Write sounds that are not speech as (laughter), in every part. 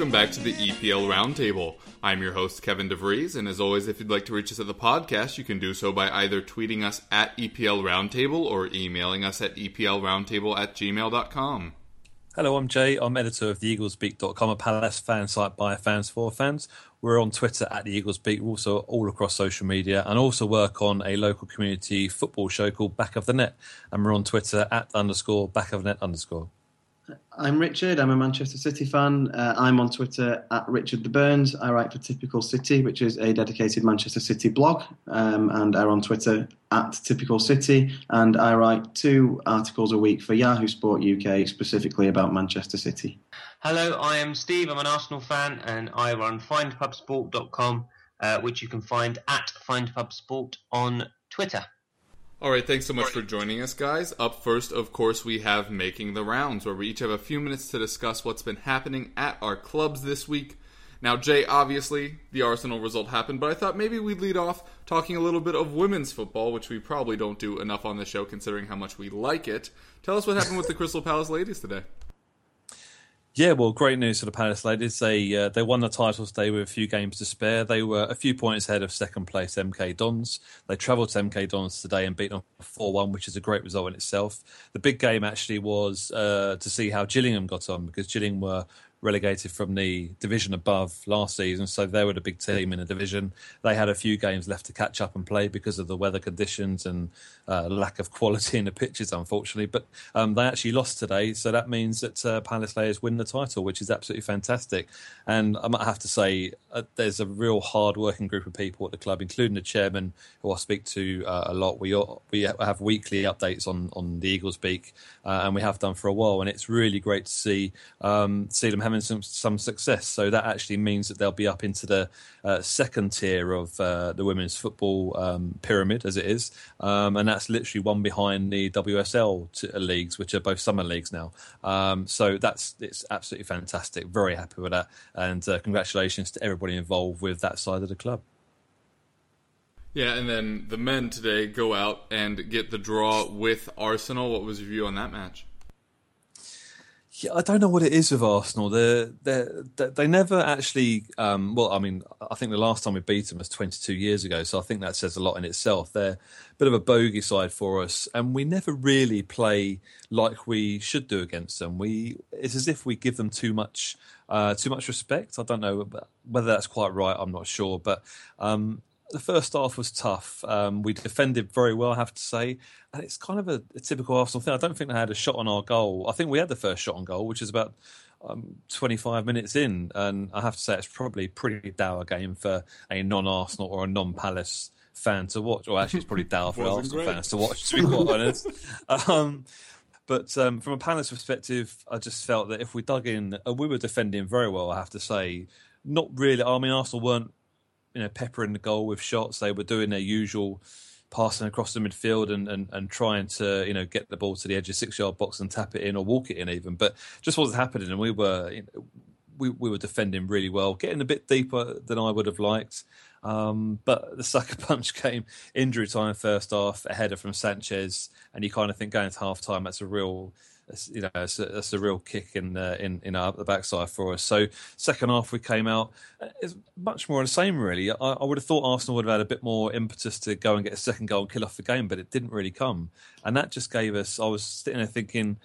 welcome back to the EPL Roundtable. I'm your host Kevin DeVries, and as always, if you'd like to reach us at the podcast, you can do so by either tweeting us at EPL Roundtable or emailing us at EPLRoundtable at gmail.com. Hello, I'm Jay. I'm editor of the Eaglesbeak.com, a Palace fan site by fans for fans. We're on Twitter at the Eaglesbeak, we're also all across social media, and also work on a local community football show called Back of the Net. And we're on Twitter at underscore back of net underscore. I'm Richard. I'm a Manchester City fan. Uh, I'm on Twitter at Richard the Burns. I write for Typical City, which is a dedicated Manchester City blog, um, and are on Twitter at Typical City. And I write two articles a week for Yahoo Sport UK, specifically about Manchester City. Hello, I am Steve. I'm an Arsenal fan and I run findpubsport.com, uh, which you can find at findpubsport on Twitter. All right, thanks so much for joining us, guys. Up first, of course, we have Making the Rounds, where we each have a few minutes to discuss what's been happening at our clubs this week. Now, Jay, obviously, the Arsenal result happened, but I thought maybe we'd lead off talking a little bit of women's football, which we probably don't do enough on the show considering how much we like it. Tell us what happened with the Crystal Palace ladies today. Yeah, well, great news for the Palace ladies. They uh, they won the title today with a few games to spare. They were a few points ahead of second place MK Dons. They travelled to MK Dons today and beat them 4 1, which is a great result in itself. The big game actually was uh, to see how Gillingham got on because Gillingham were relegated from the division above last season, so they were the big team in the division. They had a few games left to catch up and play because of the weather conditions and uh, lack of (laughs) quality in the pitches, unfortunately. But um, they actually lost today, so that means that uh, Palace Ladies win the title, which is absolutely fantastic. And I might have to say, uh, there's a real hard-working group of people at the club, including the chairman, who I speak to uh, a lot. We we have weekly updates on on the Eagles Beak, uh, and we have done for a while, and it's really great to see um, see them having some some success. So that actually means that they'll be up into the uh, second tier of uh, the women's football um, pyramid, as it is, um, and that's literally one behind the WSL t- leagues, which are both summer leagues now. Um, so that's it's absolutely fantastic. Very happy with that, and uh, congratulations to everybody involved with that side of the club. Yeah, and then the men today go out and get the draw with Arsenal. What was your view on that match? Yeah, I don't know what it is with Arsenal. They're, they're, they never actually. Um, well, I mean, I think the last time we beat them was 22 years ago, so I think that says a lot in itself. They're a bit of a bogey side for us, and we never really play like we should do against them. We it's as if we give them too much, uh, too much respect. I don't know whether that's quite right. I'm not sure, but um, the first half was tough. Um, we defended very well, I have to say, and it's kind of a, a, typical Arsenal thing. I don't think they had a shot on our goal. I think we had the first shot on goal, which is about um, 25 minutes in, and I have to say it's probably a pretty dour game for a non-Arsenal or a non-Palace fan to watch. Or actually, it's probably (laughs) dour for Arsenal great. fans to watch. To be quite honest. (laughs) Um, but um, from a Palace perspective, I just felt that if we dug in, uh, we were defending very well. I have to say, not really. I mean, Arsenal weren't you know peppering the goal with shots. They were doing their usual passing across the midfield and, and, and trying to you know get the ball to the edge of six yard box and tap it in or walk it in even, but just wasn't happening. And we were you know, we we were defending really well, getting a bit deeper than I would have liked. Um, but the sucker (laughs) punch came injury time first half, a header from Sanchez, and you kind of think going to half time that's a real you know, that's a, a real kick in uh, in in our, the backside for us. So second half we came out, uh, it's much more the same really. I, I, would have thought Arsenal would have had a bit more impetus to go and get a second goal and kill off the game, but it didn't really come, and that just gave us. I was sitting there thinking,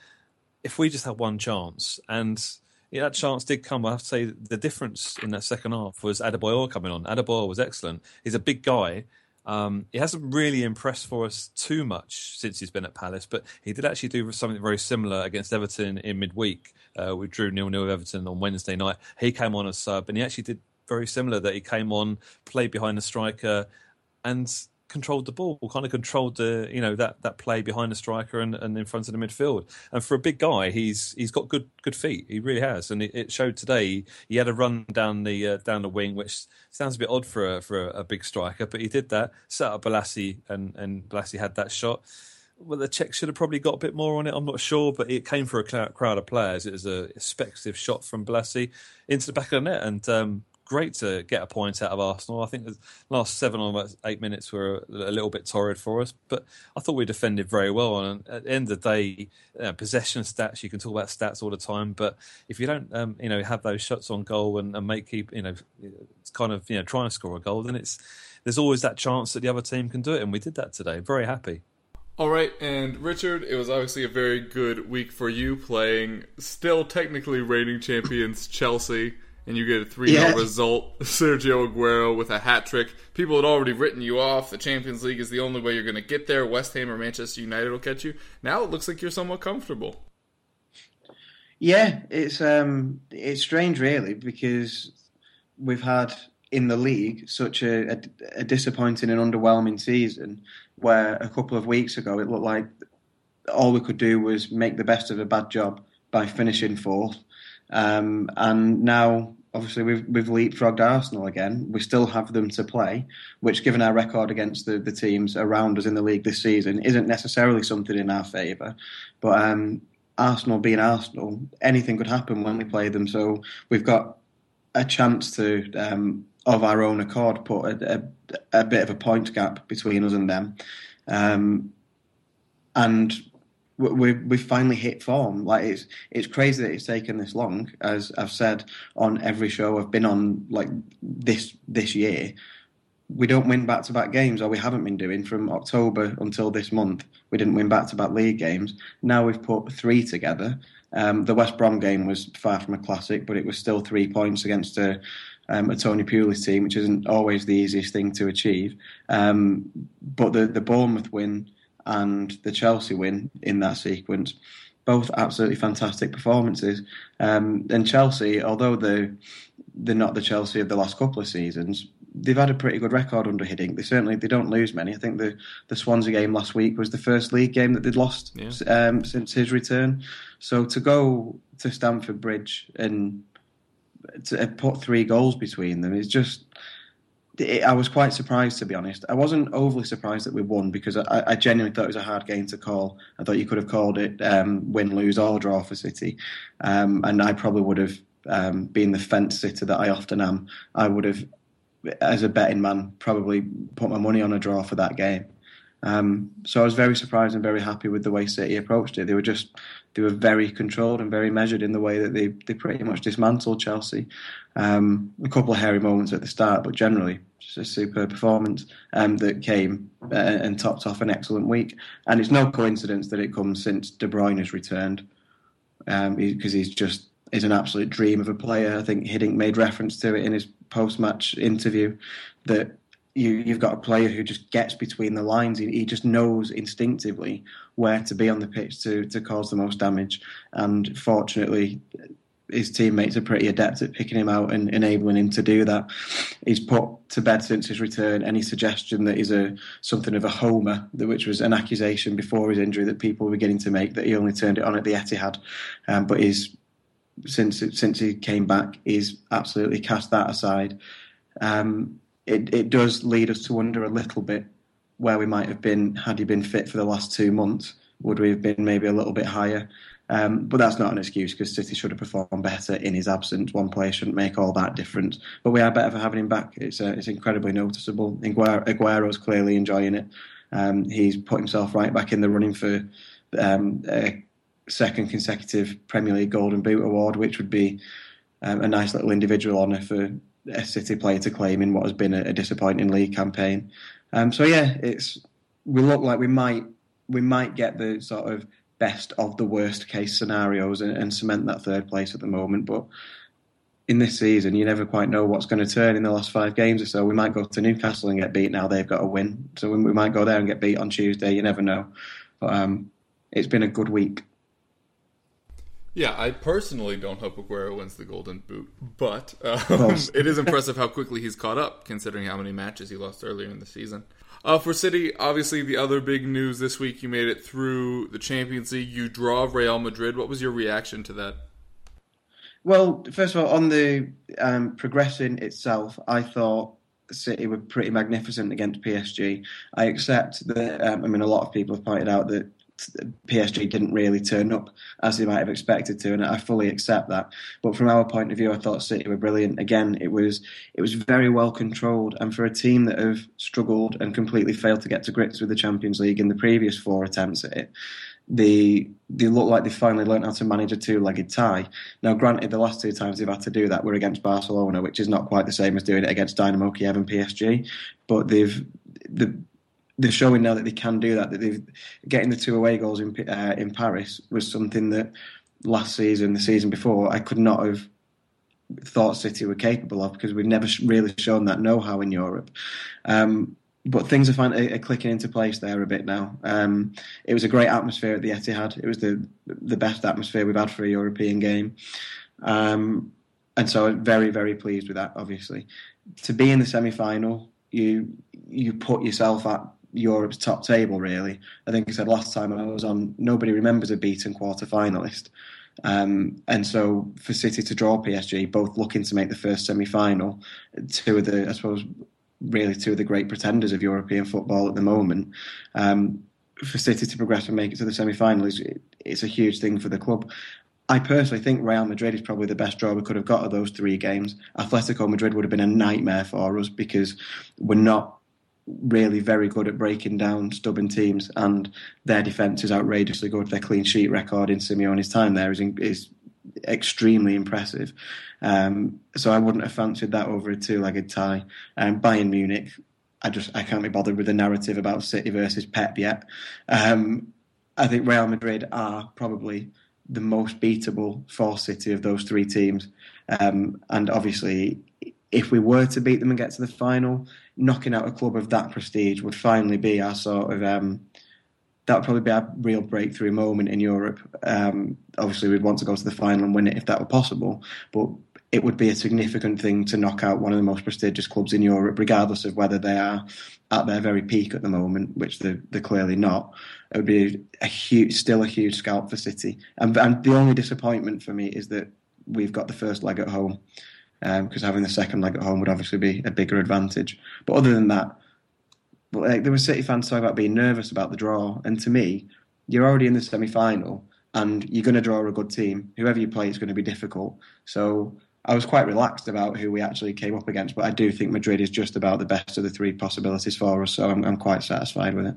if we just had one chance and. Yeah, that chance did come. I have to say the difference in that second half was Adebayor coming on. Adebayor was excellent. He's a big guy, Um, he hasn't really impressed for us too much since he's been at Palace, but he did actually do something very similar against Everton in midweek. Uh, we drew nil nil with Everton on Wednesday night. He came on as sub, and he actually did very similar. That he came on, played behind the striker, and controlled the ball, kind of controlled the you know that that play behind the striker and, and in front of the midfield. And for a big guy, he's he's got good good feet. He really has, and it, it showed today. He had a run down the uh, down the wing, which sounds a bit odd for a, for a, a big striker, but he did that. Set up Bolasie, and and Bolasie had that shot. Well, the Cech should have probably got a bit more on it. I'm not sure, but it came for a crowd of players. It was a speculative shot from Bolasie into the back of the net, and um, great to get a point out of Arsenal. I think the last seven or eight minutes were a, little bit torrid for us, but I thought we defended very well. And at the end of the day, uh, possession stats, you can talk about stats all the time, but if you don't, um, you know, have those shots on goal and, and make keep, you know, it's kind of, you know, trying to score a goal, then it's, there's always that chance that the other team can do it. And we did that today. Very happy. All right, and Richard, it was obviously a very good week for you playing still technically reigning champions Chelsea and you get a 3 0 result. (laughs) Sergio Aguero with a hat trick. People had already written you off. The Champions League is the only way you're going to get there. West Ham or Manchester United will catch you. Now it looks like you're somewhat comfortable. Yeah, it's um, it's strange, really, because we've had in the league such a, a, a disappointing and underwhelming season. Where a couple of weeks ago it looked like all we could do was make the best of a bad job by finishing fourth um, and now, obviously, we've we've leapfrogged Arsenal again. We still have them to play, which, given our record against the, the teams around us in the league this season, isn't necessarily something in our favour. But um, Arsenal being Arsenal, anything could happen when we play them. So we've got a chance to, um, of our own accord, put a, a, a, bit of a point gap between us and them. Um, and we we finally hit form. Like it's it's crazy that it's taken this long. As I've said on every show I've been on, like this this year, we don't win back to back games, or we haven't been doing from October until this month. We didn't win back to back league games. Now we've put three together. Um, the West Brom game was far from a classic, but it was still three points against a, um, a Tony Pulis team, which isn't always the easiest thing to achieve. Um, but the the Bournemouth win and the Chelsea win in that sequence. Both absolutely fantastic performances. Um, and Chelsea, although they're, they're not the Chelsea of the last couple of seasons, they've had a pretty good record under Hiddink. They certainly they don't lose many. I think the the Swansea game last week was the first league game that they'd lost yeah. um, since his return. So to go to Stamford Bridge and to put three goals between them is just it, I was quite surprised, to be honest. I wasn't overly surprised that we won because I, I, genuinely thought it was a hard game to call. I thought you could have called it um, win, lose, or draw for City. Um, and I probably would have, um, being the fence sitter that I often am, I would have, as a betting man, probably put my money on a draw for that game. Um, so I was very surprised and very happy with the way City approached it. They were just they were very controlled and very measured in the way that they, they pretty much dismantled Chelsea. Um, a couple of hairy moments at the start, but generally just a superb performance um, that came uh, and topped off an excellent week. And it's no coincidence that it comes since De Bruyne has returned because um, he's just is an absolute dream of a player. I think Hiddink made reference to it in his post-match interview that you, have got a player who just gets between the lines. He, he, just knows instinctively where to be on the pitch to, to cause the most damage. And fortunately, his teammates are pretty adept at picking him out and enabling him to do that. He's put to bed since his return any suggestion that he's a something of a homer, which was an accusation before his injury that people were beginning to make that he only turned it on at the Etihad. Um, but he's since since he came back, he's absolutely cast that aside. Um, it, it does lead us to wonder a little bit where we might have been had he been fit for the last two months. Would we have been maybe a little bit higher? Um, but that's not an excuse because City should have performed better in his absence. One player shouldn't make all that difference. But we are better for having him back. It's uh, it's incredibly noticeable. Aguero's clearly enjoying it. Um, he's put himself right back in the running for um, a second consecutive Premier League Golden Boot award, which would be um, a nice little individual honour for a City player to claim in what has been a, a disappointing league campaign. Um, so yeah, it's we look like we might we might get the sort of best of the worst case scenarios and, and, cement that third place at the moment. But in this season, you never quite know what's going to turn in the last five games or so. We might go to Newcastle and get beat. Now they've got a win, so we, might go there and get beat on Tuesday. You never know. But um, it's been a good week. Yeah, I personally don't hope Aguero wins the Golden Boot, but um, (laughs) (laughs) it is impressive how quickly he's caught up, considering how many matches he lost earlier in the season. Uh, for City, obviously the other big news this week, you made it through the Champions League. You draw Real Madrid. What was your reaction to that? Well, first of all, on the um, progressing itself, I thought City were pretty magnificent against PSG. I accept that. Um, I mean, a lot of people have pointed out that PSG didn't really turn up as they might have expected to, and I fully accept that. But from our point of view, I thought City were brilliant. Again, it was it was very well controlled, and for a team that have struggled and completely failed to get to grips with the Champions League in the previous four attempts at it, they they look like they finally learned how to manage a two-legged tie. Now, granted, the last two times they've had to do that were against Barcelona, which is not quite the same as doing it against Dynamo Kiev and PSG. But they've the they're showing now that they can do that. That they've getting the two away goals in uh, in Paris was something that last season, the season before, I could not have thought City were capable of because we've never really shown that know-how in Europe. Um, but things are, finally, are clicking into place there a bit now. Um, it was a great atmosphere at the Etihad. It was the the best atmosphere we've had for a European game, um, and so I'm very very pleased with that. Obviously, to be in the semi final, you you put yourself at Europe's top table. Really, I think I said last time when I was on. Nobody remembers a beaten quarter finalist. Um, and so for City to draw PSG, both looking to make the first semi-final, two of the, I suppose, really two of the great pretenders of European football at the moment. Um, for City to progress and make it to the semi-final is it's a huge thing for the club. I personally think Real Madrid is probably the best draw we could have got of those three games. Atletico Madrid would have been a nightmare for us because we're not really very good at breaking down stubborn teams, and their defence is outrageously good. Their clean sheet record in Simeone's time there is is extremely impressive. Um, so I wouldn't have fancied that over a two-legged tie. Um, Bayern Munich, I just I can't be bothered with the narrative about City versus Pep yet. Um, I think Real Madrid are probably the most beatable for City of those three teams, um, and obviously, if we were to beat them and get to the final, knocking out a club of that prestige would finally be our sort of um, that would probably be our real breakthrough moment in Europe. Um, obviously, we'd want to go to the final and win it if that were possible, but it would be a significant thing to knock out one of the most prestigious clubs in Europe, regardless of whether they are at their very peak at the moment, which they're, they're clearly not. It would be a huge, still a huge scalp for City. And, and the only disappointment for me is that we've got the first leg at home, because having the second leg at home would obviously be a bigger advantage. But other than that, like, there were City fans talking about being nervous about the draw, and to me, you're already in the semi-final, and you're going to draw a good team. Whoever you play is going to be difficult. So I was quite relaxed about who we actually came up against, but I do think Madrid is just about the best of the three possibilities for us. So I'm, I'm quite satisfied with it.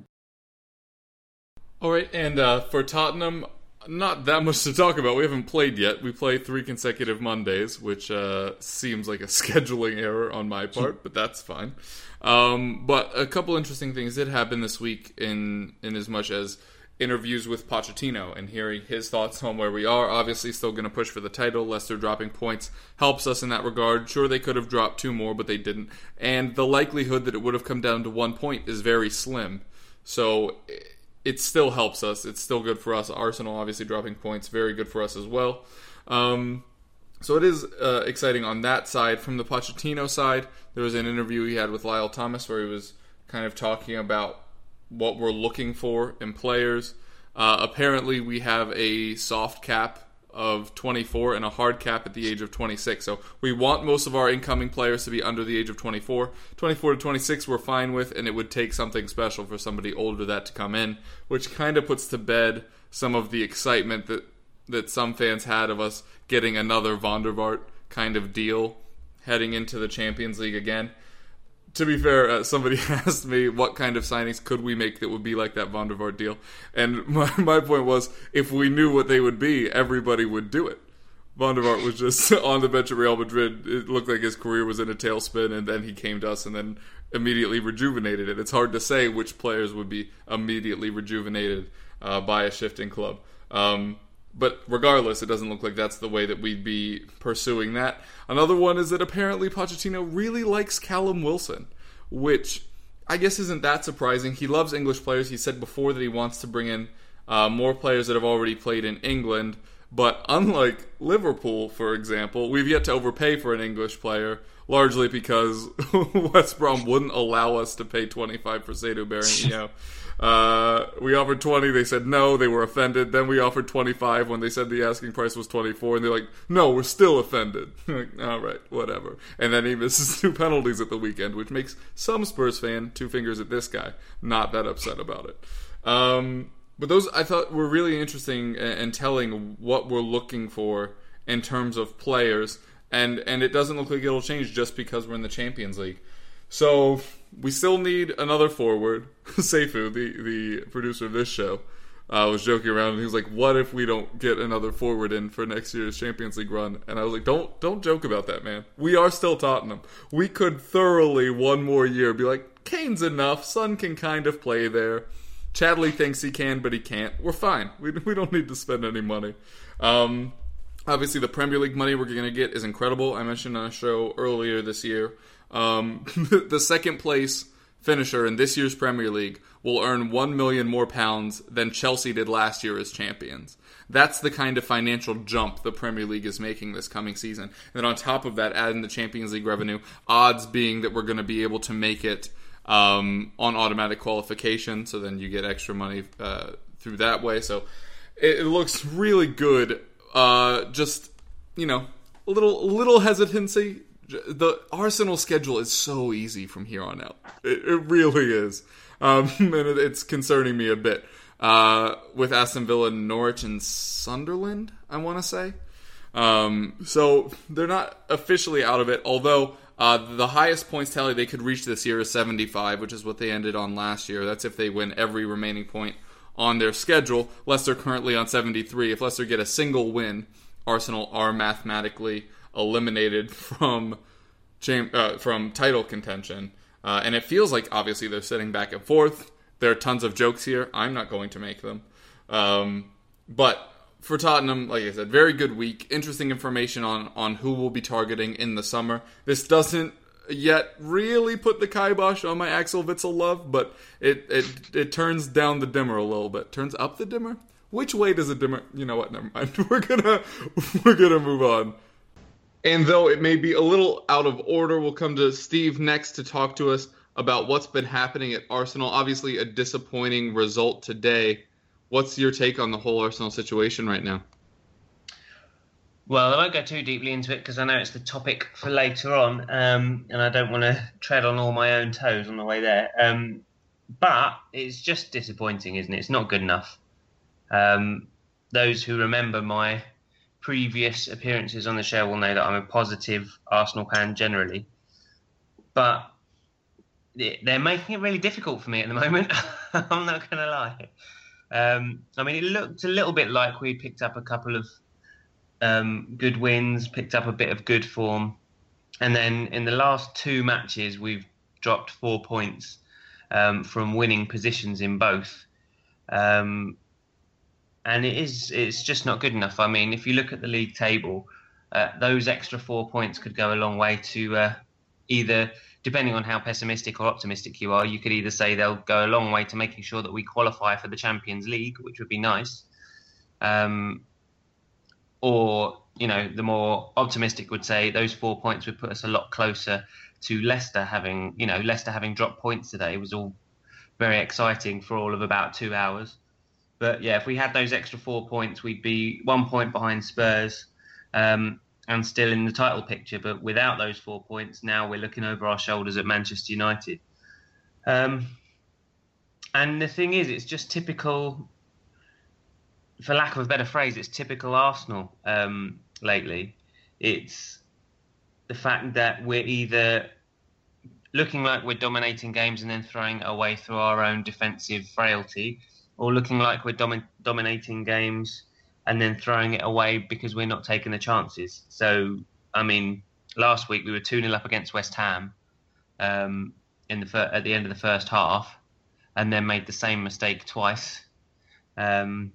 All right, and uh, for Tottenham, not that much to talk about. We haven't played yet. We play three consecutive Mondays, which uh, seems like a (laughs) scheduling error on my part, but that's fine. Um, but a couple interesting things did happen this week, in in as much as interviews with Pochettino and hearing his thoughts on where we are. Obviously, still going to push for the title. Leicester dropping points helps us in that regard. Sure, they could have dropped two more, but they didn't. And the likelihood that it would have come down to one point is very slim. So it still helps us. It's still good for us. Arsenal obviously dropping points, very good for us as well. Um, so it is uh, exciting on that side. From the Pochettino side, there was an interview he had with Lyle Thomas where he was kind of talking about what we're looking for in players. Uh, apparently, we have a soft cap of 24 and a hard cap at the age of 26. So we want most of our incoming players to be under the age of 24. 24 to 26, we're fine with, and it would take something special for somebody older that to come in, which kind of puts to bed some of the excitement that that some fans had of us getting another Van der Vaart kind of deal heading into the Champions League again to be fair, uh, somebody (laughs) asked me what kind of signings could we make that would be like that Van deal, and (laughs) my, my point was if we knew what they would be, everybody would do it. Van was just (laughs) on the bench at Real Madrid. It looked like his career was in a tailspin, and then he came to us and then immediately rejuvenated it. It's hard to say which players would be immediately rejuvenated uh, by a shifting club. Um, but regardless, it doesn't look like that's the way that we'd be pursuing that. Another one is that apparently Pochettino really likes Callum Wilson, which I guess isn't that surprising. He loves English players. He said before that he wants to bring in uh, more players that have already played in England. But unlike Liverpool, for example, we've yet to overpay for an English player, largely because (laughs) West Brom wouldn't allow us to pay 25 for Saido Berahino. Uh, we offered 20. They said no. They were offended. Then we offered 25 when they said the asking price was 24. And they're like, no, we're still offended. (laughs) all right, whatever. And then he misses (laughs) two penalties at the weekend, which makes some Spurs fan, two fingers at this guy, not that upset about it. Um, but those I thought were really interesting and telling what we're looking for in terms of players. And, and it doesn't look like it'll change just because we're in the Champions League. So we still need another forward. (laughs) Seifu, the the producer of this show, uh, was joking around and he was like, "What if we don't get another forward in for next year's Champions League run?" And I was like, "Don't don't joke about that, man. We are still Tottenham. We could thoroughly one more year be like, Kane's enough. Son can kind of play there. Chadli thinks he can, but he can't. We're fine. We (laughs) we don't need to spend any money." Um, obviously, the Premier League money we're going to get is incredible. I mentioned on a show earlier this year. Um, (laughs) the second place finisher in this year's Premier League will earn 1 million more pounds than Chelsea did last year as champions. That's the kind of financial jump the Premier League is making this coming season. And then on top of that, adding the Champions League revenue, odds being that we're going to be able to make it um, on automatic qualification, so then you get extra money uh, through that way. So it, it looks really good. Uh, just you know, a little a little hesitancy the Arsenal schedule is so easy from here on out. It, it really is, um, (laughs) and it, it's concerning me a bit. Uh, with Aston Villa, Norwich, and Sunderland, I want to say. Um, so they're not officially out of it, although uh, the highest points tally they could reach this year is 75, which is what they ended on last year. That's if they win every remaining point on their schedule. Leicester currently on 73. If Leicester get a single win, Arsenal are mathematically eliminated (laughs) from uh, from title contention. Uh, and it feels like obviously they're sitting back and forth. There are tons of jokes here. I'm not going to make them. Um, but for Tottenham, like I said, very good week. Interesting information on on who we'll be targeting in the summer. This doesn't yet really put the kibosh on my Axel Witsel love, but it it it turns down the dimmer a little bit. Turns up the dimmer. Which way does it dimmer? You know what? Never mind. (laughs) We're gonna (laughs) we're gonna move on. And though it may be a little out of order, we'll come to Steve next to talk to us about what's been happening at Arsenal. Obviously, a disappointing result today. What's your take on the whole Arsenal situation right now? Well, I won't go too deeply into it because I know it's the topic for later on, um, and I don't want to tread on all my own toes on the way there. Um, but it's just disappointing, isn't it? It's not good enough. Um, those who remember my previous appearances on the show will know that I'm a positive Arsenal fan generally. But they're making it really difficult for me at the (laughs) moment. I'm not going to lie. Um, I mean, it looked a little bit like we picked up a couple of um, good wins, picked up a bit of good form, and then in the last two matches we've dropped four points um, from winning positions in both. Um, and it is it's just not good enough. I mean, if you look at the league table, uh, those extra four points could go a long way to uh, either, depending on how pessimistic or optimistic you are, you could either say they'll go a long way to making sure that we qualify for the Champions League, which would be nice, um, or you know, the more optimistic would say those four points would put us a lot closer to Leicester having, you know, Leicester having dropped points today it was all very exciting for all of about two hours. But yeah, if we had those extra four points, we'd be one point behind Spurs um, and still in the title picture. But without those four points, now we're looking over our shoulders at Manchester United. Um, and the thing is, it's just typical, for lack of a better phrase, it's typical Arsenal um, lately. It's the fact that we're either looking like we're dominating games and then throwing away through our own defensive frailty or looking like we're domi- dominating games and then throwing it away because we're not taking the chances. So, I mean, last week we were 2 0 up against West Ham um, in the fir- at the end of the first half and then made the same mistake twice. Um,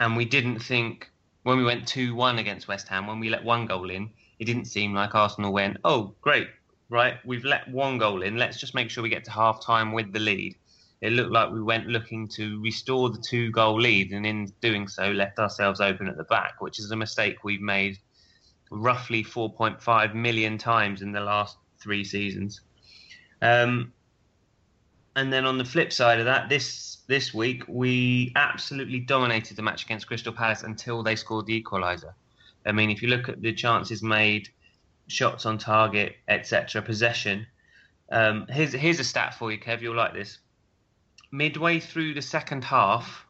and we didn't think when we went two one against West Ham when we let one goal in, it didn't seem like Arsenal went, oh great, right, we've let one goal in, let's just make sure we get to half time with the lead. It looked like we went looking to restore the two goal lead, and in doing so, left ourselves open at the back, which is a mistake we've made roughly 4.5 million times in the last three seasons. Um, and then on the flip side of that, this this week we absolutely dominated the match against Crystal Palace until they scored the equaliser. I mean, if you look at the chances made, shots on target, etc., possession. Um, here's here's a stat for you, Kev. You'll like this. Midway through the second half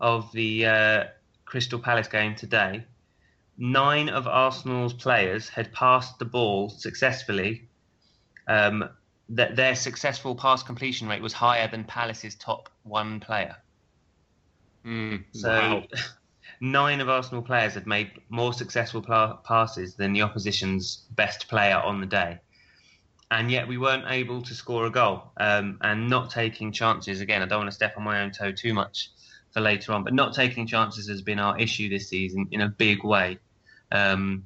of the uh, Crystal Palace game today, nine of Arsenal's players had passed the ball successfully. Um, that their successful pass completion rate was higher than Palace's top one player. Mm, So wow. (laughs) nine of Arsenal players had made more successful pla- passes than the opposition's best player on the day. And yet we weren't able to score a goal um, and not taking chances. Again, I don't want to step on my own toe too much for later on, but not taking chances has been our issue this season in a big way. Um,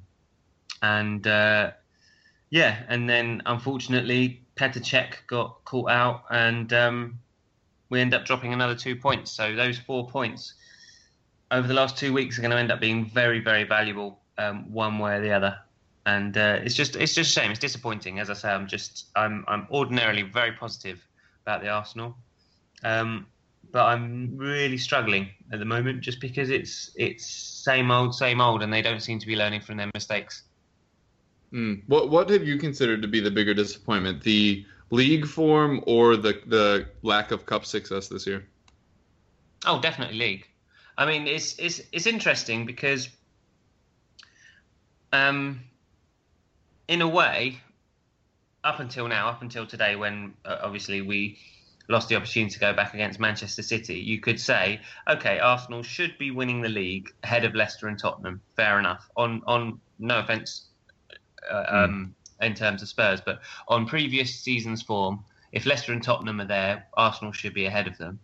and uh, yeah, and then unfortunately, Petr Cech got caught out and um, we end up dropping another two points. So those four points over the last two weeks are going to end up being very, very valuable, um, one way or the other. And uh, it's just, it's just a shame. It's disappointing. As I say, I'm just, I'm, I'm ordinarily very positive about the Arsenal, um, but I'm really struggling at the moment just because it's, it's same old, same old, and they don't seem to be learning from their mistakes. Mm. What what have you considered to be the bigger disappointment, the league form or the the lack of cup success this year? Oh, definitely league. I mean, it's it's it's interesting because, um, in a way, up until now, up until today, when uh, obviously we lost the opportunity to go back against Manchester City, you could say, okay, Arsenal should be winning the league ahead of Leicester and Tottenham. Fair enough. On on no offense, uh, um, in terms of Spurs, but on previous seasons' form, if Leicester and Tottenham are there, Arsenal should be ahead of them.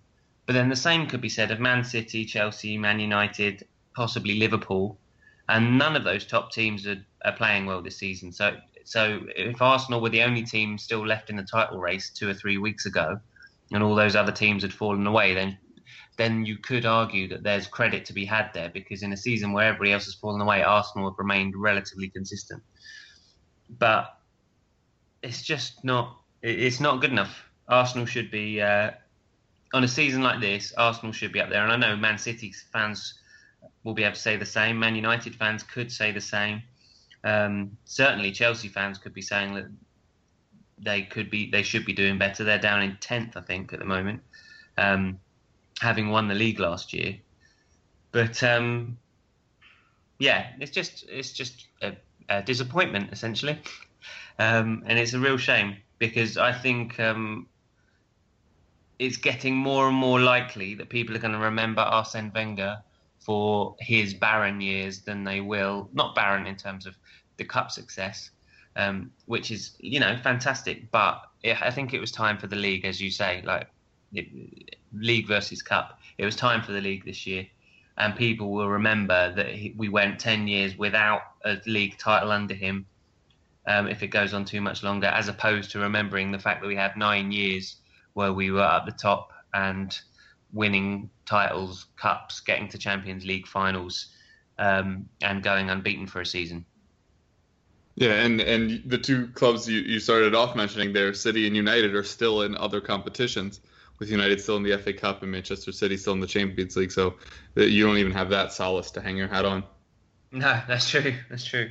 But then the same could be said of Man City, Chelsea, Man United, possibly Liverpool, and none of those top teams are, playing well this season. So, so if Arsenal were the only team still left in the title race two or three weeks ago, and all those other teams had fallen away, then then you could argue that there's credit to be had there because in a season where everybody else has fallen away, Arsenal have remained relatively consistent. But it's just not it's not good enough. Arsenal should be uh, on a season like this. Arsenal should be up there, and I know Man City fans will be able to say the same. Man United fans could say the same. Um, certainly, Chelsea fans could be saying that they could be they should be doing better. They're down in tenth, I think, at the moment, um, having won the league last year. But um, yeah, it's just it's just a, a disappointment essentially, um, and it's a real shame because I think um, it's getting more and more likely that people are going to remember Arsene Wenger for his barren years than they will not barren in terms of the cup success, um, which is you know fantastic. But it, I think it was time for the league, as you say, like it, league versus cup. It was time for the league this year, and people will remember that he, we went ten years without a league title under him. Um, if it goes on too much longer, as opposed to remembering the fact that we had nine years where we were at the top and winning titles, cups, getting to Champions League finals, um, and going unbeaten for a season. Yeah, and and the two clubs you, you started off mentioning there, City and United, are still in other competitions. With United still in the FA Cup and Manchester City still in the Champions League, so you don't even have that solace to hang your hat on. No, that's true. That's true.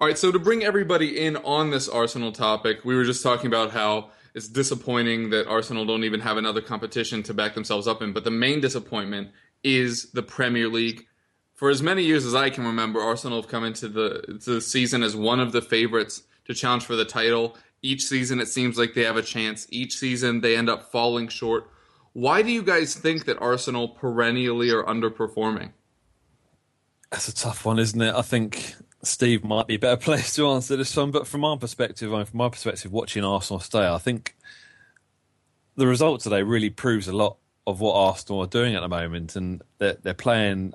All right, so to bring everybody in on this Arsenal topic, we were just talking about how it's disappointing that Arsenal don't even have another competition to back themselves up in, but the main disappointment is the Premier League. For as many years as I can remember, Arsenal have come into the, the season as one of the favorites to challenge for the title. Each season, it seems like they have a chance. Each season, they end up falling short. Why do you guys think that Arsenal perennially are underperforming? That's a tough one, isn't it? I think Steve might be a better (laughs) place to answer this one, but from our perspective, I mean, from my perspective, watching Arsenal stay, I think the result today really proves a lot of what Arsenal are doing at the moment, and they're, they're playing.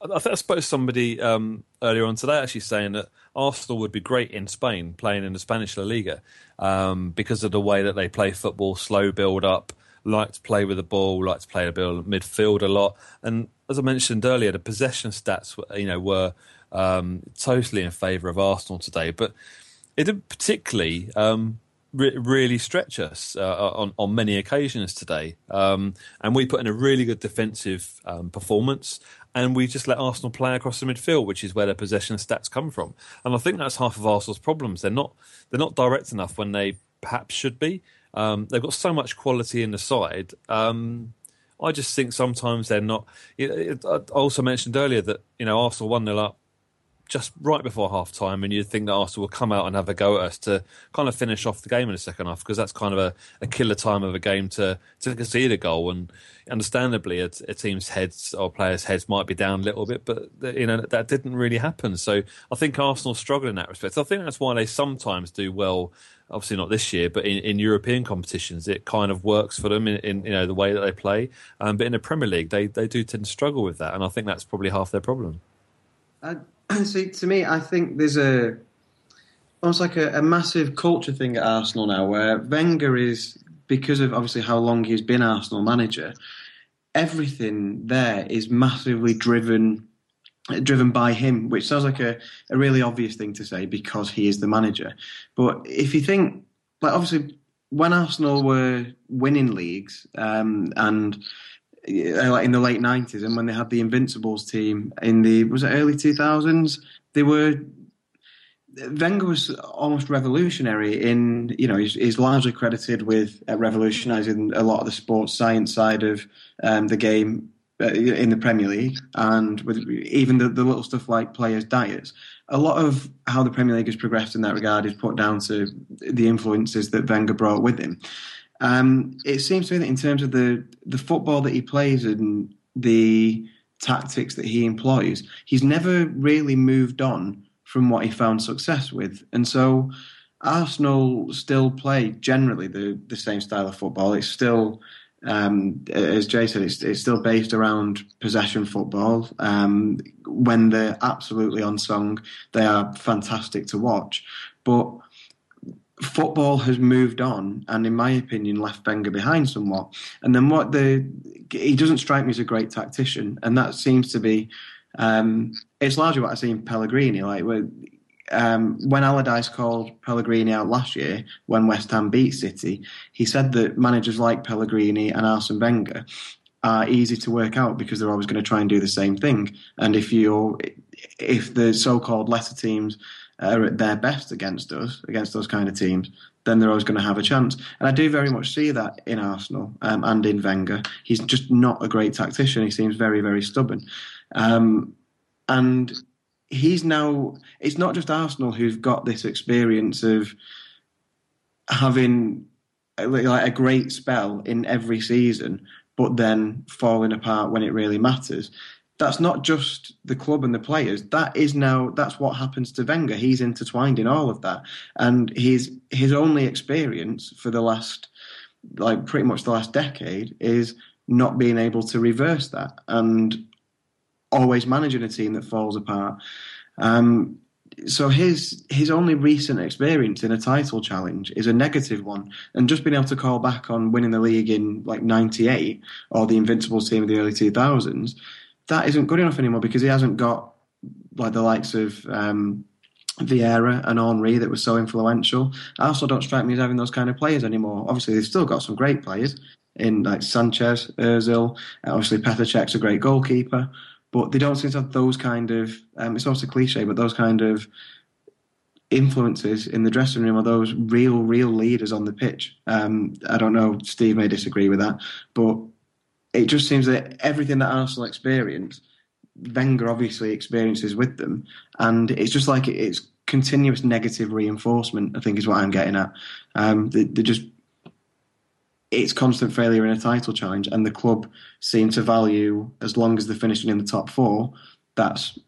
I, I suppose somebody um, earlier on today actually saying that Arsenal would be great in Spain, playing in the Spanish La Liga, um, because of the way that they play football, slow build up, like to play with the ball, like to play a bit of midfield a lot, and as I mentioned earlier, the possession stats, you know, were um, totally in favour of Arsenal today, but it didn't particularly um, re- really stretch us uh, on, on many occasions today. Um, and we put in a really good defensive um, performance, and we just let Arsenal play across the midfield, which is where their possession stats come from. And I think that's half of Arsenal's problems. They're not they're not direct enough when they perhaps should be. Um, they've got so much quality in the side. Um, I just think sometimes they're not. It, it, I also mentioned earlier that you know Arsenal one 0 up just right before half time, and you'd think that Arsenal will come out and have a go at us to kind of finish off the game in the second half because that's kind of a, a, killer time of a game to, to concede a goal. And understandably, a, a, team's heads or players' heads might be down a little bit, but you know that didn't really happen. So I think Arsenal struggle in that respect. I think that's why they sometimes do well. Obviously not this year, but in, in European competitions, it kind of works for them in, in you know the way that they play. Um, but in the Premier League, they they do tend to struggle with that, and I think that's probably half their problem. (clears throat) See, to me, I think there's a almost like a, a, massive culture thing at Arsenal now, where Wenger is because of obviously how long he's been Arsenal manager. Everything there is massively driven driven by him, which sounds like a, a really obvious thing to say because he is the manager. But if you think, like obviously, when Arsenal were winning leagues um, and in the late nineties, and when they had the Invincibles team in the was it early two thousands, they were. Wenger was almost revolutionary in, you know, he's, he's largely credited with uh, revolutionising a lot of the sports science side of um, the game uh, in the Premier League, and with even the, the little stuff like players' diets. A lot of how the Premier League has progressed in that regard is put down to the influences that Wenger brought with him. Um, it seems to me that in terms of the the football that he plays and the tactics that he employs, he's never really moved on from what he found success with, and so Arsenal still play generally the the same style of football. It's still um, as Jay said, it's, it's, still based around possession football. Um, when they're absolutely on song, they are fantastic to watch. But football has moved on, and in my opinion, left Wenger behind somewhat. And then what the he doesn't strike me as a great tactician, and that seems to be um, it's largely what I see in Pellegrini. Like um, when Allardyce called Pellegrini out last year when West Ham beat City, he said that managers like Pellegrini and Arsene Wenger are easy to work out because they're always going to try and do the same thing. And if you're if the so-called lesser teams are at their best against us, against those kind of teams, then they're always going to have a chance. And I do very much see that in Arsenal um, and in Wenger. He's just not a great tactician. He seems very, very stubborn. Um, and he's now, it's not just Arsenal who've got this experience of having like a great spell in every season, but then falling apart when it really matters that's not just the club and the players. That is now that's what happens to Wenger. He's intertwined in all of that, and his his only experience for the last like pretty much the last decade is not being able to reverse that. And always managing a team that falls apart. Um, so his his only recent experience in a title challenge is a negative one, and just being able to call back on winning the league in like '98 or the Invincibles team of the early 2000s, that isn't good enough anymore because he hasn't got like the likes of um, Vieira and Henry that was so influential. I also don't strike me as having those kind of players anymore. Obviously, they've still got some great players in like Sanchez, Özil. Obviously, Petr Cech's a great goalkeeper, but they don't seem to have those kind of. Um, it's almost a cliche, but those kind of influences in the dressing room are those real, real leaders on the pitch. Um, I don't know. Steve may disagree with that, but it just seems that everything that Arsenal experience, Wenger obviously experiences with them, and it's just like it's continuous negative reinforcement. I think is what I'm getting at. Um, they, they just it's constant failure in a title challenge, and the club seem to value as long as they're finishing in the top four. That's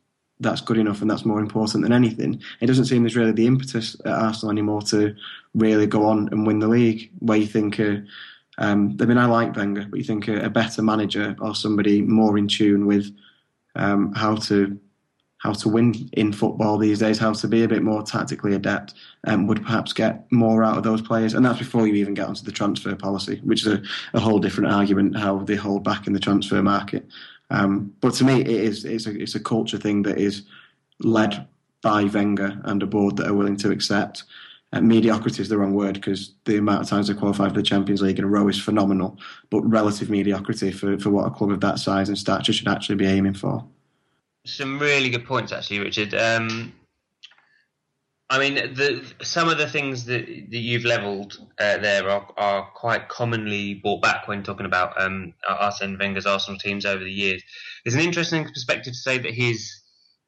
that's good enough, and that's more important than anything. It doesn't seem there's really the impetus at Arsenal anymore to really go on and win the league. Where you think, uh, um, I mean, I like Wenger, but you think a, a better manager or somebody more in tune with um, how to how to win in football these days, how to be a bit more tactically adept, um, would perhaps get more out of those players. And that's before you even get onto the transfer policy, which is a, a whole different argument how they hold back in the transfer market. Um, but to me, it is it's a, it's a culture thing that is led by Wenger and a board that are willing to accept. Uh, mediocrity is the wrong word because the amount of times they qualify for the Champions League in a row is phenomenal. But relative mediocrity for, for what a club of that size and stature should actually be aiming for some really good points actually, Richard. Um, I mean, the, some of the things that, that you've levelled uh, there are, are quite commonly brought back when talking about um, Arsene Wenger's Arsenal teams over the years. There's an interesting perspective to say that his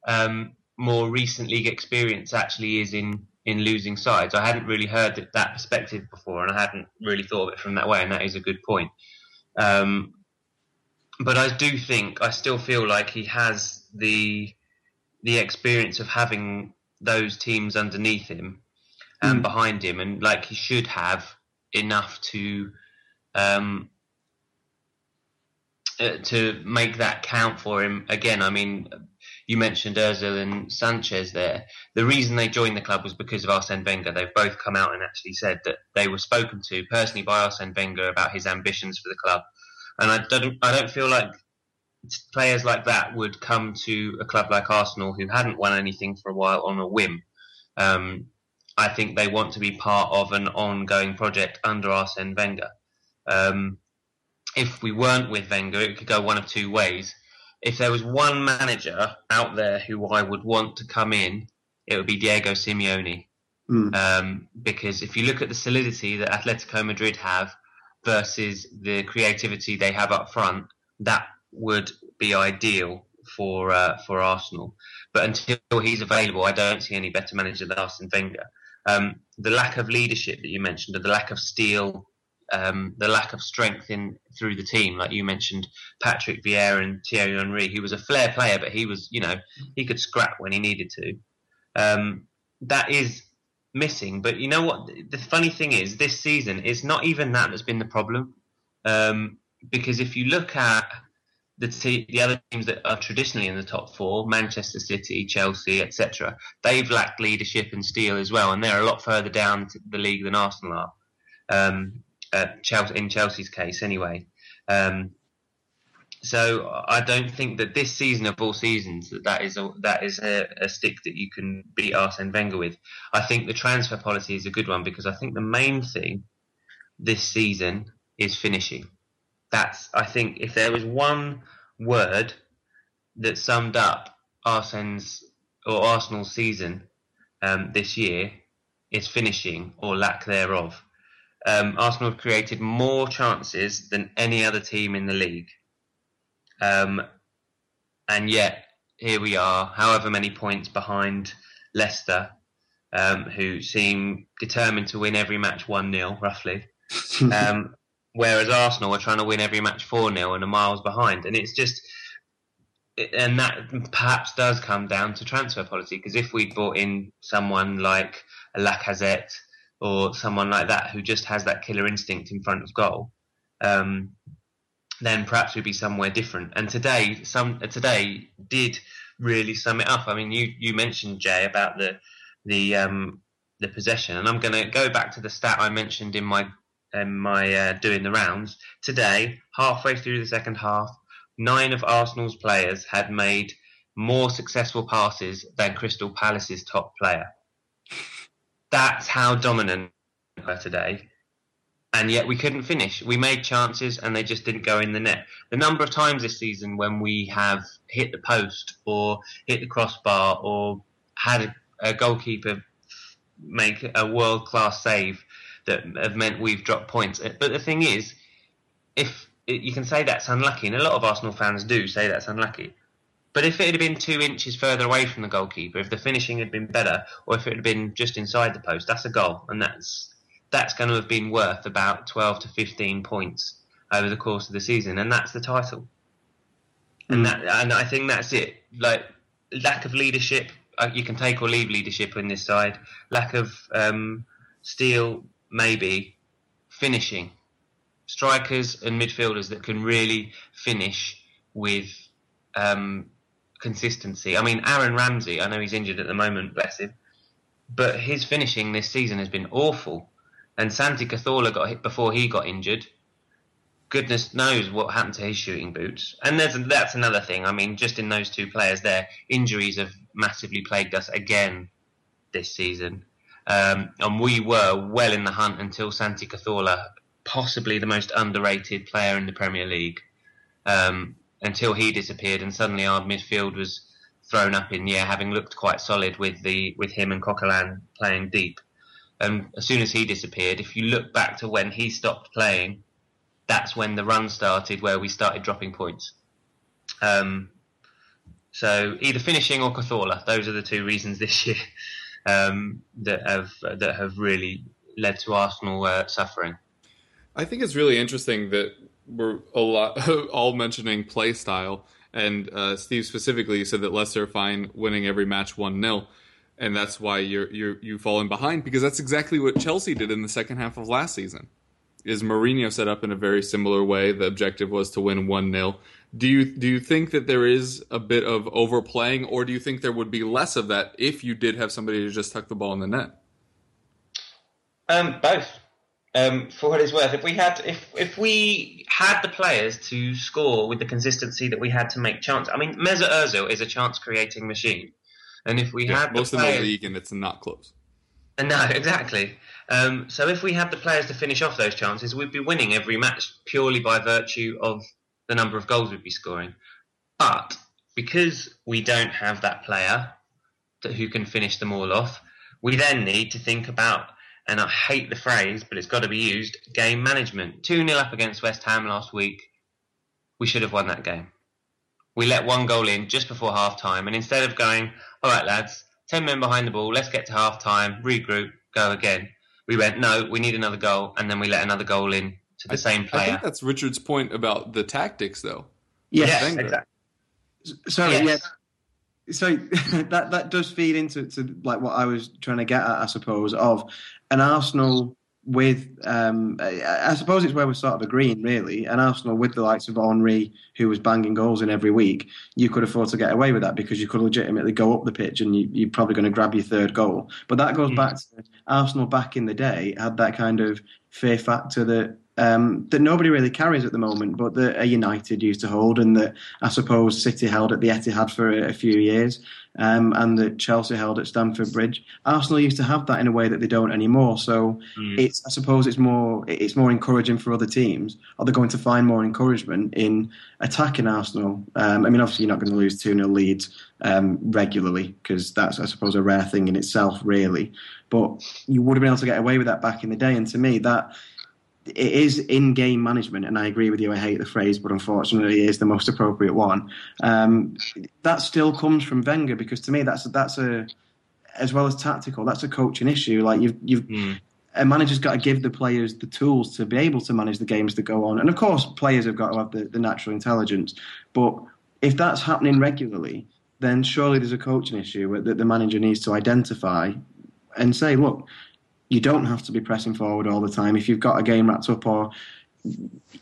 um, more recent league experience actually is in, in losing sides. I hadn't really heard that, that perspective before, and I hadn't really thought of it from that way, and that is a good point. Um, but I do think I still feel like he has the the experience of having those teams underneath him and mm. behind him, and like he should have enough to um, uh, to make that count for him again. I mean, you mentioned Özil and Sanchez there. The reason they joined the club was because of Arsene Wenger. They've both come out and actually said that they were spoken to personally by Arsene Wenger about his ambitions for the club. And I don't, I don't feel like players like that would come to a club like Arsenal who hadn't won anything for a while on a whim. Um, I think they want to be part of an ongoing project under Arsene Wenger. Um, if we weren't with Wenger, it could go one of two ways. If there was one manager out there who I would want to come in, it would be Diego Simeone. Mm. Um, because if you look at the solidity that Atletico Madrid have versus the creativity they have up front, that would be ideal for uh, for Arsenal. But until he's available, I don't see any better manager than Arsene Wenger. Um, the lack of leadership that you mentioned, or the lack of steel, um, the lack of strength in through the team, like you mentioned, Patrick Vieira and Thierry Henry. He was a flair player, but he was, you know, he could scrap when he needed to. Um, that is missing. But you know what? The funny thing is, this season, it's not even that that's been the problem. Um, because if you look at the the other teams that are traditionally in the top four, Manchester City, Chelsea, etc., they've lacked leadership and steel as well, and they're a lot further down the league than Arsenal are. Um, Chelsea, in Chelsea's case, anyway. Um, so I don't think that this season of all seasons that that is a, that is a, a, stick that you can beat Arsene Wenger with. I think the transfer policy is a good one because I think the main thing this season is finishing that's I think if there was one word that summed up Arsene's or Arsenal's season um, this year, it's finishing or lack thereof. Um, Arsenal have created more chances than any other team in the league, um, and yet here we are, however many points behind Leicester, um, who seem determined to win every match one 0 roughly. (laughs) Um, whereas Arsenal are trying to win every match 4 0 and are miles behind. And it's just, and that perhaps does come down to transfer policy because if we brought in someone like Lacazette or someone like that who just has that killer instinct in front of goal, um, then perhaps we'd be somewhere different. And today, some today did really sum it up. I mean, you you mentioned Jay about the the um, the possession, and I'm going to go back to the stat I mentioned in my in my uh, doing the rounds today. Halfway through the second half, nine of Arsenal's players had made more successful passes than Crystal Palace's top player. That's how dominant we were today. And yet we couldn't finish. We made chances and they just didn't go in the net. The number of times this season when we have hit the post or hit the crossbar or had a, goalkeeper make a world class save that have meant we've dropped points. But the thing is, if you can say that's unlucky, and a lot of Arsenal fans do say that's unlucky. But if it had been two inches further away from the goalkeeper, if the finishing had been better, or if it had been just inside the post, that's a goal, and that's that's going to have been worth about twelve to fifteen points over the course of the season, and that's the title. And that, and I think that's it. Like lack of leadership, uh, you can take or leave leadership in this side. Lack of um, steel, maybe. Finishing, strikers and midfielders that can really finish with um, consistency. I mean, Aaron Ramsey, I know he's injured at the moment, bless him, but his finishing this season has been awful. And Santi Cazorla got hit before he got injured. Goodness knows what happened to his shooting boots. And there's that's another thing. I mean, just in those two players there, injuries have massively plagued us again this season. Um, and we were well in the hunt until Santi Cazorla, possibly the most underrated player in the Premier League, um, until he disappeared, and suddenly our midfield was thrown up in the air, having looked quite solid with the with him and Coquelin playing deep. And as soon as he disappeared, if you look back to when he stopped playing, that's when the run started, where we started dropping points. Um, so either finishing or Cazorla, those are the two reasons (laughs) this year um, that have that have really led to Arsenal uh, suffering. I think it's really interesting that we're a lot (laughs) all mentioning play style, and uh, Steve specifically said that Leicester are fine winning every match one 0 and that's why you're you're you've fallen behind because that's exactly what Chelsea did in the second half of last season. Is Mourinho set up in a very similar way? The objective was to win one 0 Do you do you think that there is a bit of overplaying, or do you think there would be less of that if you did have somebody to just tuck the ball in the net? Um, both. Um, for what it's worth, if we had if if we had the players to score with the consistency that we had to make chance, I mean, Mesut Ozil is a chance creating machine, and if we Yeah, had most the in the league, and it's not close. Uh, No, (laughs) exactly. Um, so if we had the players to finish off those chances, we'd be winning every match purely by virtue of the number of goals we'd be scoring. But because we don't have that player that, who can finish them all off, we then need to think about, and I hate the phrase, but it's got to be used, game management. 2 0 up against West Ham last week. We should have won that game. We let one goal in just before half time, and instead of going, all right, lads, 10 men behind the ball, let's get to half time, regroup, go again. We went, no, we need another goal, and then we let another goal in to the same I player. think that's Richard's point about the tactics, though. Yes, exactly. Sorry, Yes. yeah. So (laughs) that that does feed into to like what I was trying to get at, I suppose, of an Arsenal with. Um, I, I suppose it's where we're sort of agreeing, really. An Arsenal with the likes of Henry, who was banging goals in every week, you could afford to get away with that because you could legitimately go up the pitch and you, you're probably going to grab your third goal. But that goes back to Arsenal back in the day had that kind of fear factor that um, that nobody really carries at the moment, but that a United used to hold, and that I suppose City held at the Etihad for a, a few years, um, and that Chelsea held at Stamford Bridge. Arsenal used to have that in a way that they don't anymore. So it's, I suppose, it's more it's more encouraging for other teams, Are they're going to find more encouragement in attacking Arsenal. Um, I mean, obviously, you're not going to lose two 0 leads um, regularly because that's, I suppose, a rare thing in itself, really. But you would have been able to get away with that back in the day, and to me, that it is in-game management, and I agree with you. I hate the phrase, but unfortunately, it is the most appropriate one. Um, that still comes from Wenger because to me, that's that's a as well as tactical. That's a coaching issue. Like you've you've a manager's got to give the players the tools to be able to manage the games that go on, and of course, players have got to have the, the natural intelligence. But if that's happening regularly, then surely there's a coaching issue that the manager needs to identify and say, look, you don't have to be pressing forward all the time. If you've got a game wrapped up or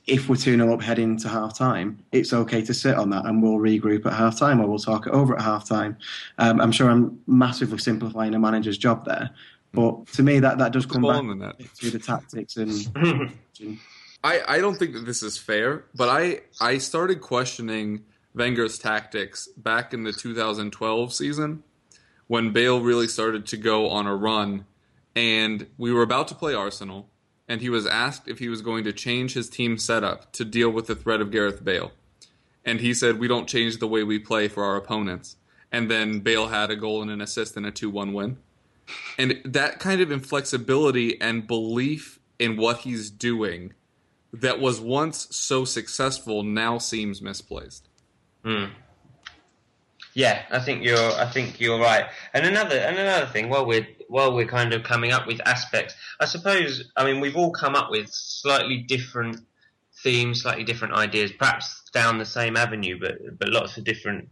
if we're 2 0 up heading into half time, it's okay to sit on that and we'll regroup at half time or we'll talk it over at half time. Um, I'm sure I'm massively simplifying a manager's job there. But to me, that, that does come back to the tactics and. (clears throat) I, I don't think that this is fair, but I, I started questioning Wenger's tactics back in the 2012 season when Bale really started to go on a run and we were about to play Arsenal and he was asked if he was going to change his team setup to deal with the threat of Gareth Bale. And he said, We don't change the way we play for our opponents. And then Bale had a goal and an assist and a 2 1 win. And that kind of inflexibility and belief in what he's doing that was once so successful now seems misplaced. Mm. Yeah, I think you're. I think you're right. And another and another thing, while we're while we're kind of coming up with aspects, I suppose. I mean, we've all come up with slightly different themes, slightly different ideas, perhaps down the same avenue, but but lots of different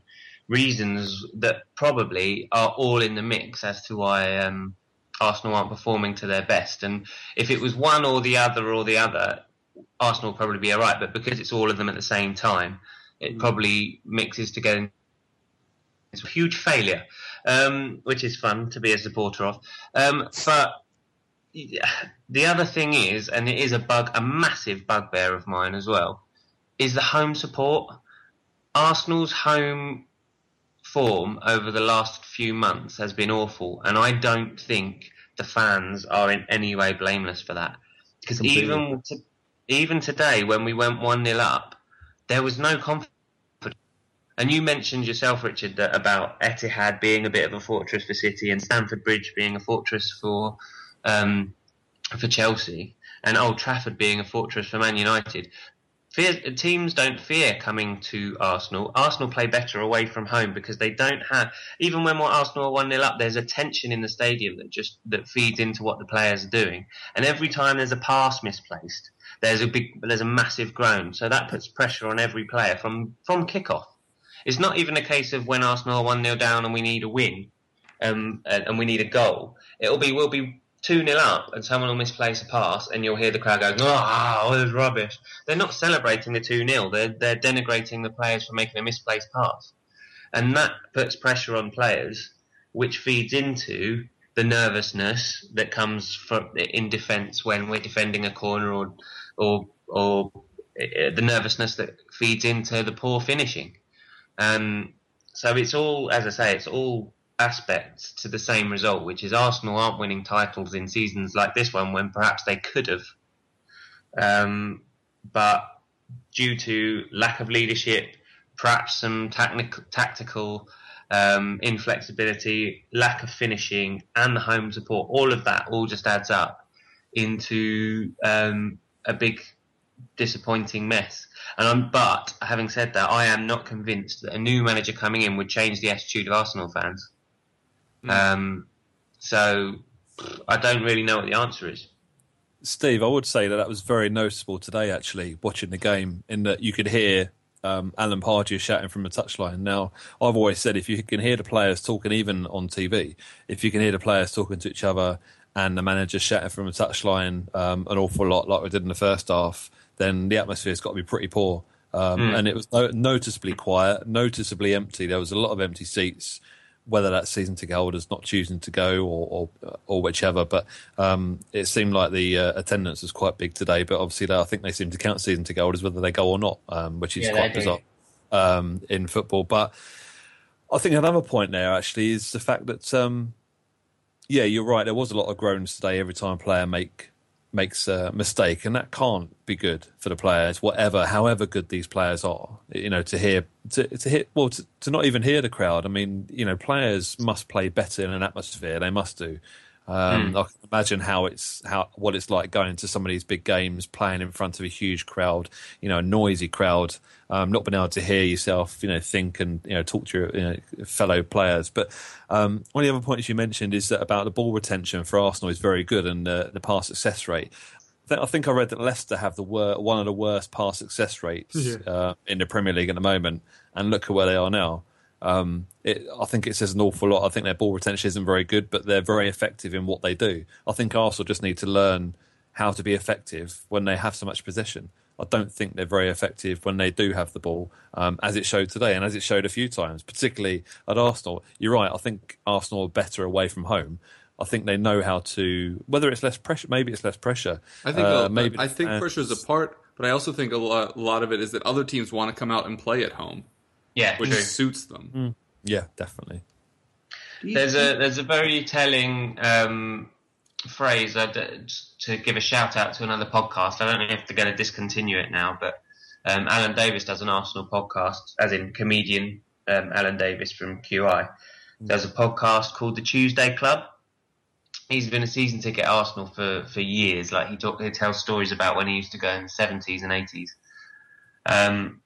reasons that probably are all in the mix as to why um, Arsenal aren't performing to their best. And if it was one or the other or the other, Arsenal would probably be alright. But because it's all of them at the same time, it probably mixes together it's a huge failure, um, which is fun to be a supporter of. Um, but the other thing is, and it is a bug, a massive bugbear of mine as well, is the home support. Arsenal's home form over the last few months has been awful, and I don't think the fans are in any way blameless for that. Because even to, even today, when we went one 0 up, there was no confidence and you mentioned yourself, Richard, that about Etihad being a bit of a fortress for City and Stamford Bridge being a fortress for um, for Chelsea, and Old Trafford being a fortress for Man United. Fear, teams don't fear coming to Arsenal. Arsenal play better away from home because they don't have even when Arsenal are one 0 up. There's a tension in the stadium that just that feeds into what the players are doing, and every time there's a pass misplaced, there's a big there's a massive groan. So that puts pressure on every player from from kickoff. It's not even a case of when Arsenal are 1 0 down and we need a win um, and, we need a goal. It'll be, we'll be 2 0 up and someone will misplace a pass and you'll hear the crowd going, oh, oh this rubbish. They're not celebrating the 2 0, they're, they're denigrating the players for making a misplaced pass. And that puts pressure on players, which feeds into the nervousness that comes from in defence when we're defending a corner or, or, or uh, the nervousness that feeds into the poor finishing. Um, so it's all, as I say, it's all aspects to the same result, which is Arsenal aren't winning titles in seasons like this one when perhaps they could have. Um, but due to lack of leadership, perhaps some tactical um, inflexibility, lack of finishing, and the home support, all of that all just adds up into um, a big disappointing mess. And I'm, but having said that, I am not convinced that a new manager coming in would change the attitude of Arsenal fans. Mm. Um, so I don't really know what the answer is. Steve, I would say that that was very noticeable today. Actually, watching the game, in that you could hear um, Alan Pardew shouting from the touchline. Now, I've always said if you can hear the players talking, even on TV, if you can hear the players talking to each other and the manager shouting from the touchline um, an awful lot, like we did in the first half, then the atmosphere's got to be pretty poor. Um, mm. And it was noticeably quiet, noticeably empty. There was a lot of empty seats, whether that's season ticket holders not choosing to go or or, or whichever. But um, it seemed like the uh, attendance was quite big today. But obviously, they, I think they seem to count season ticket holders whether they go or not, um, which is yeah, quite bizarre um, in football. But I think another point there actually is the fact that, um, yeah, you're right. There was a lot of groans today every time a player make makes a mistake, and that can't be good for the players. Whatever, however good these players are, you know, to hear to to hear well to, to not even hear the crowd. I mean, you know, players must play better in an atmosphere. They must do. Um, mm. I can imagine how it's how what it's like going to some of these big games, playing in front of a huge crowd, you know, a noisy crowd, um, not being able to hear yourself, you know, think and you know talk to your you know, fellow players. But um, one of the other points you mentioned is that about the ball retention for Arsenal is very good and uh, the pass success rate. I think I read that Leicester have the wor- one of the worst pass success rates yeah. uh, in the Premier League at the moment, and look at where they are now. Um, it, I think it says an awful lot. I think their ball retention isn't very good, but they're very effective in what they do. I think Arsenal just need to learn how to be effective when they have so much possession. I don't think they're very effective when they do have the ball, um, as it showed today and as it showed a few times, particularly at Arsenal. You're right. I think Arsenal are better away from home. I think they know how to. Whether it's less pressure, maybe it's less pressure. I think Uh, maybe I think and- pressure's a part, but I also think a lot, a lot of it is that other teams want to come out and play at home, Yeah, which true. suits them. Yeah, definitely. There's a there's a very telling um, phrase I'd, uh, to give a shout out to another podcast. I don't know if they're going to discontinue it now, but um, Alan Davies does an Arsenal podcast, as in comedian um, Alan Davies from QI. Does a podcast called The Tuesday Club. He's been a season ticket Arsenal for, for years. Like he talk, he tells stories about when he used to go in the seventies and eighties. Um,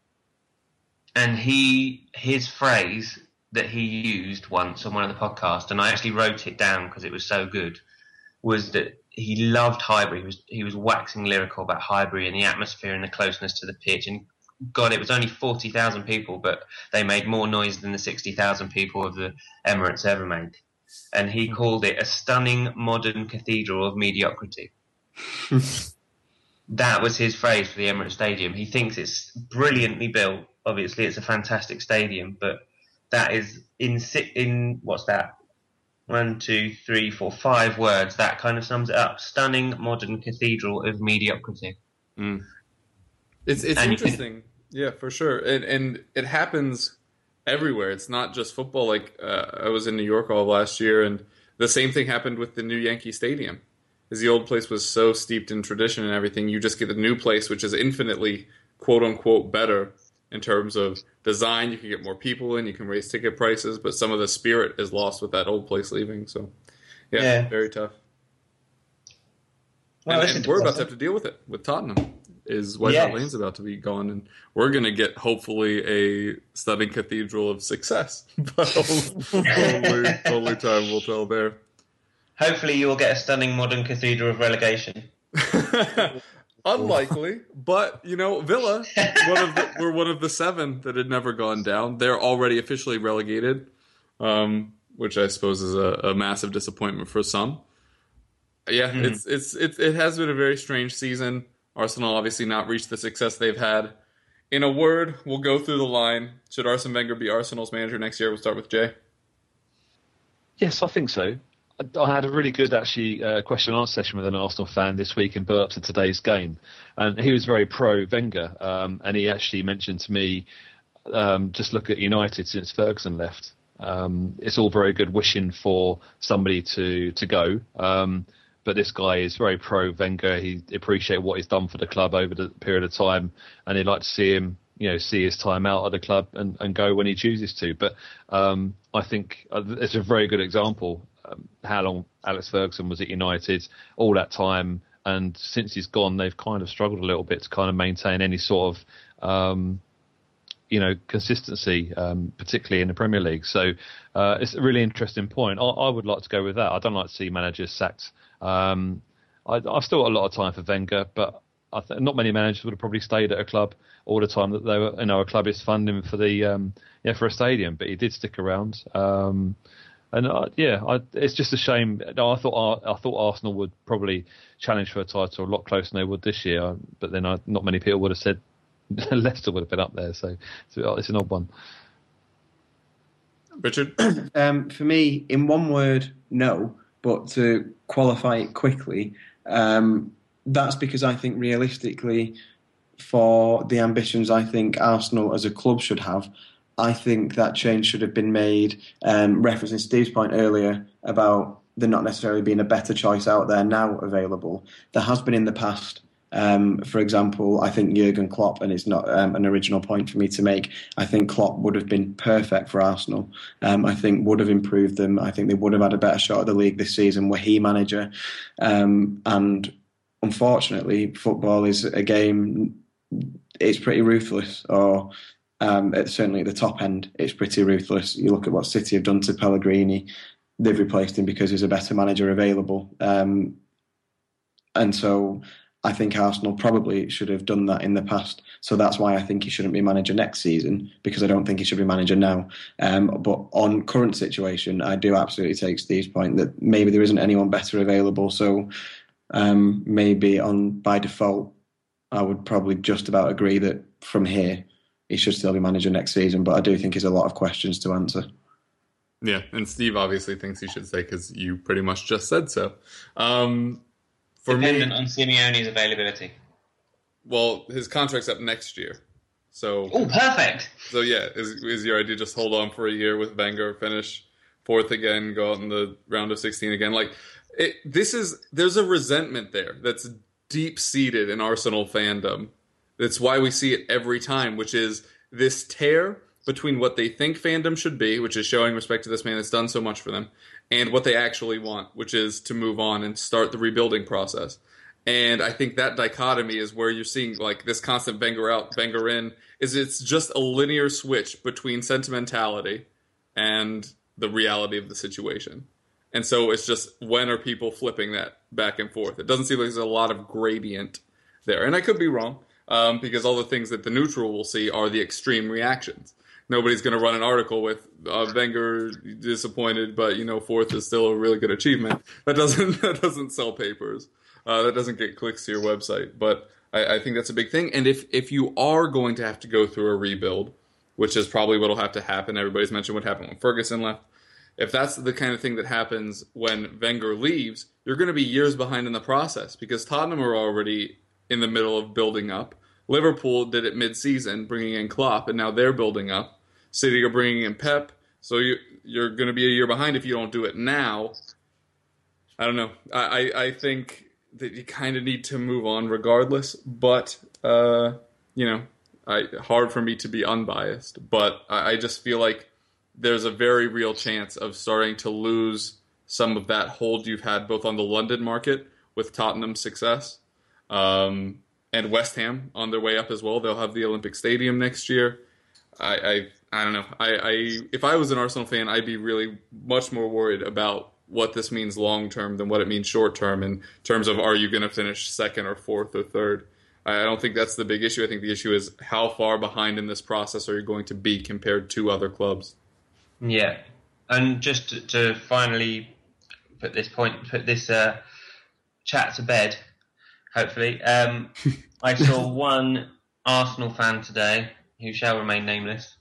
and he his phrase that he used once on one of the podcasts, and I actually wrote it down because it was so good, was that he loved Highbury. He was he was waxing lyrical about Highbury and the atmosphere and the closeness to the pitch. And God, it was only forty thousand people, but they made more noise than the sixty thousand people of the Emirates ever made. And he called it a stunning modern cathedral of mediocrity. (laughs) that was his phrase for the Emirates Stadium. He thinks it's brilliantly built. Obviously, it's a fantastic stadium, but that is in si- in what's that? One, two, three, four, five words. That kind of sums it up. Stunning modern cathedral of mediocrity. It's it's And you can- interesting, yeah, for sure, and and it happens everywhere. It's not just football. Like uh, I was in New York all last year, and the same thing happened with the new Yankee Stadium. Is the old place was so steeped in tradition and everything, you just get the new place, which is infinitely quote unquote better in terms of design. You can get more people in, you can raise ticket prices, but some of the spirit is lost with that old place leaving. So, yeah, Yeah. very tough. Well, and, and we're about to have to deal with it with Tottenham. Is White Yes. Hart Lane's about to be gone, and we're going to get hopefully a stunning cathedral of success. (laughs) But only, only time will tell there. Hopefully, you will get a stunning modern cathedral of relegation. (laughs) Unlikely, (laughs) but you know, Villa, one of the, (laughs) we're one of the seven that had never gone down. They're already officially relegated, um, which I suppose is a, a massive disappointment for some. Yeah, it's it's it, it has been a very strange season. Arsenal obviously not reached the success they've had. In a word, we'll go through the line. Should Arsene Wenger be Arsenal's manager next year? We'll start with Jay. Yes, I think so. I- had a really good actually uh, question and answer session with an Arsenal fan this week in up to today's game, and he was very pro Wenger, um, and he actually mentioned to me, um, just look at United since Ferguson left. Um, it's all very good wishing for somebody to to go, um, but this guy is very pro Wenger. He appreciates what he's done for the club over the period of time, and he'd like to see him you know see his time out of the club and, and go when he chooses to. But um, I think uh, it's a very good example. Um, how long Alex Ferguson was at United, all that time, and since he's gone, they've kind of struggled a little bit to kind of maintain any sort of um, you know consistency, um, particularly in the Premier League. So uh, it's a really interesting point. I, I would like to go with that. I don't like to see managers sacked. Um, I, I've still got a lot of time for Wenger, but th- not many managers would have probably stayed at a club all the time that they were. You know, a club is funding for the um, yeah for a stadium, but he did stick around. Um, and uh, yeah, I, it's just a shame. No, I thought I, I thought Arsenal would probably challenge for a title a lot closer than they would this year. But then I, not many people would have said (laughs) Leicester would have been up there. So, so it's an odd one. Richard, (clears throat) Um, for me, in one word, no. But to qualify it quickly, um, that's because I think realistically, for the ambitions I think Arsenal as a club should have, I think that change should have been made. Um, referencing Steve's point earlier about there not necessarily being a better choice out there now available, there has been in the past. Um, for example, I think Jurgen Klopp, and it's not um, an original point for me to make. I think Klopp would have been perfect for Arsenal. Um, I think would have improved them. I think they would have had a better shot at the league this season were he manager. Um, and unfortunately, football is a game. It's pretty ruthless, or um, certainly at the top end, it's pretty ruthless. You look at what City have done to Pellegrini; they've replaced him because there's a better manager available. Um, and so I think Arsenal probably should have done that in the past. So that's why I think he shouldn't be manager next season because I don't think he should be manager now. Um, but on current situation, I do absolutely take Steve's point that maybe there isn't anyone better available. So um, maybe on by default, I would probably just about agree that from here he should still be manager next season. But I do think there's a lot of questions to answer. Yeah, and Steve obviously thinks he should stay because you pretty much just said so. Um, for Dependent me, on Simeone's availability. well, his contract's up next year, so Oh, perfect. So yeah, is is your idea just hold on for a year with Wenger, finish fourth again, go out in the round of sixteen again? Like it, this is there's a resentment there that's deep seated in Arsenal fandom. That's why we see it every time, which is this tear between what they think fandom should be, which is showing respect to this man that's done so much for them, and what they actually want, which is to move on and start the rebuilding process. And I think that dichotomy is where you're seeing like this constant Wenger out, Wenger in. Is it's just a linear switch between sentimentality and the reality of the situation. And so it's just when are people flipping that back and forth? It doesn't seem like there's a lot of gradient there. And I could be wrong um, because all the things that the neutral will see are the extreme reactions. Nobody's going to run an article with uh, Wenger disappointed, but you know fourth is still a really good achievement. That doesn't (laughs) that doesn't sell papers. Uh, that doesn't get clicks to your website. But I, I think that's a big thing. And if if you are going to have to go through a rebuild, which is probably what'll have to happen, everybody's mentioned what happened when Ferguson left. If that's the kind of thing that happens when Wenger leaves, you're going to be years behind in the process because Tottenham are already in the middle of building up. Liverpool did it mid-season, bringing in Klopp, and now they're building up. City are bringing in Pep, so you, you're going to be a year behind if you don't do it now. I don't know. I, I, I think that you kind of need to move on regardless, but uh, you know, I hard for me to be unbiased, but I, I just feel like there's a very real chance of starting to lose some of that hold you've had both on the London market with Tottenham's success um, and West Ham on their way up as well. They'll have the Olympic Stadium next year. I, I I don't know. I, I if I was an Arsenal fan, I'd be really much more worried about what this means long term than what it means short term in terms of are you going to finish second or fourth or third. I don't think that's the big issue. I think the issue is how far behind in this process are you going to be compared to other clubs. Yeah, and just to, to finally put this point, put this uh, chat to bed. Hopefully, um, I saw (laughs) one Arsenal fan today, who shall remain nameless,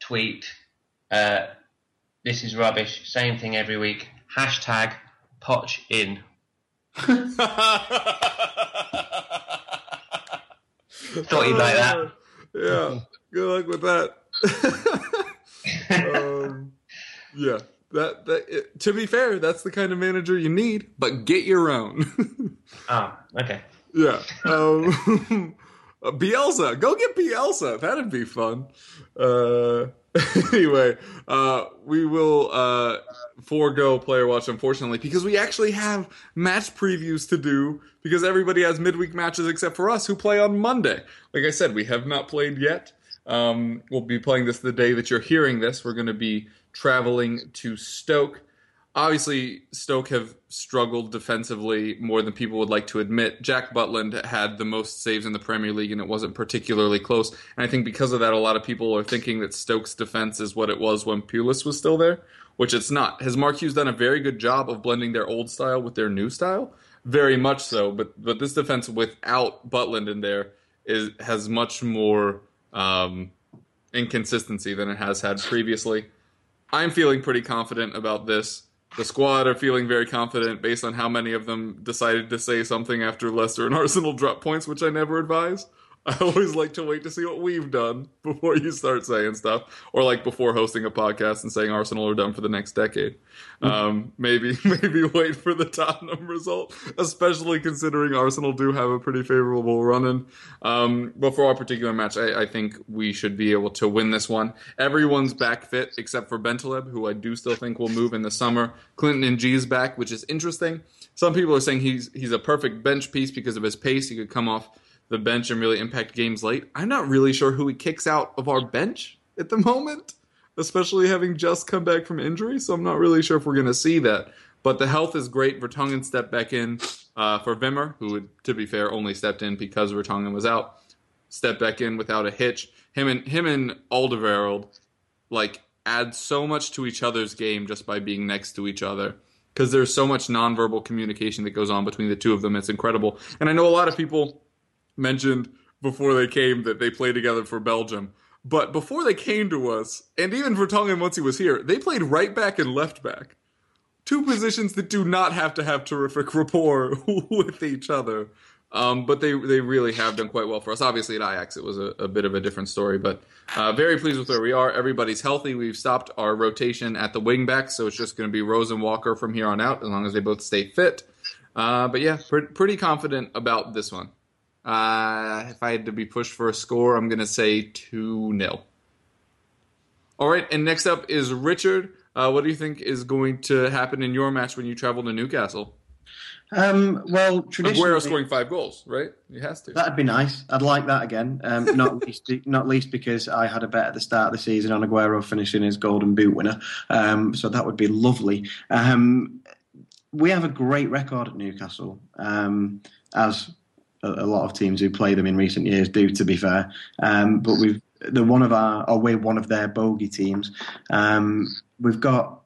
tweet, uh, "This is rubbish. Same thing every week." Hashtag Poch in. (laughs) Thought you'd like that. Yeah. Good luck with that. (laughs) um, yeah. That that it, to be fair, that's the kind of manager you need, but get your own. Oh, (laughs) okay. yeah. Um, (laughs) Bielsa, go get Bielsa. That'd be fun. Uh, (laughs) anyway, uh, we will uh, forego player watch unfortunately because we actually have match previews to do because everybody has midweek matches except for us who play on Monday. Like I said, we have not played yet. Um, we'll be playing this the day that you're hearing this. We're going to be traveling to Stoke. Obviously, Stoke have struggled defensively more than people would like to admit. Jack Butland had the most saves in the Premier League, and it wasn't particularly close. And I think because of that, a lot of people are thinking that Stoke's defense is what it was when Pulis was still there, which it's not. Has Mark Hughes done a very good job of blending their old style with their new style? Very much so. But but this defense without Butland in there is has much more um, inconsistency than it has had previously. I'm feeling pretty confident about this. The squad are feeling very confident based on how many of them decided to say something after Leicester and (laughs) Arsenal dropped points, which I never advise. I always like to wait to see what we've done before you start saying stuff, or like before hosting a podcast and saying Arsenal are done for the next decade. Um, maybe (laughs) maybe wait for the Tottenham (laughs) result, especially considering Arsenal do have a pretty favorable run in. Um, but for our particular match, I, I think we should be able to win this one. Everyone's back fit except for Bentaleb, who I do still think will move in the summer. Clinton N'Jie's back, which is interesting. Some people are saying he's he's a perfect bench piece because of his pace. He could come off the bench and really impact games late. I'm not really sure who he kicks out of our bench at the moment, especially having just come back from injury. So I'm not really sure if we're going to see that. But the health is great. Vertonghen stepped back in uh, for Wimmer, who, to be fair, only stepped in because Vertonghen was out. Stepped back in without a hitch. Him and him and Alderweireld like add so much to each other's game just by being next to each other because there's so much nonverbal communication that goes on between the two of them. It's incredible. And I know a lot of people mentioned before they came that they played together for Belgium. But before they came to us, and even Vertonghen once he was here, they played right back and left back. Two positions that do not have to have terrific (laughs) rapport with each other. Um, but they they really have done quite well for us. Obviously, at Ajax, it was a, a bit of a different story, but uh, very pleased with where we are. Everybody's healthy. We've stopped our rotation at the wing back, so it's just going to be Rose and Walker from here on out, as long as they both stay fit. Uh, but yeah, pre- pretty confident about this one. Uh, if I had to be pushed for a score, I'm going to say 2 0. All right, and next up is Richard. Uh, what do you think is going to happen in your match when you travel to Newcastle? Um, well, traditionally, Aguero scoring five goals, right? He has to. That'd be nice. I'd like that again. Um, (laughs) not least, not least because I had a bet at the start of the season on Aguero finishing his Golden Boot winner. Um, so that would be lovely. Um, we have a great record at Newcastle, um, as a, a, lot of teams who play them in recent years do. To be fair, um, but we've they're one of our, or we're one of their bogey teams. Um, we've got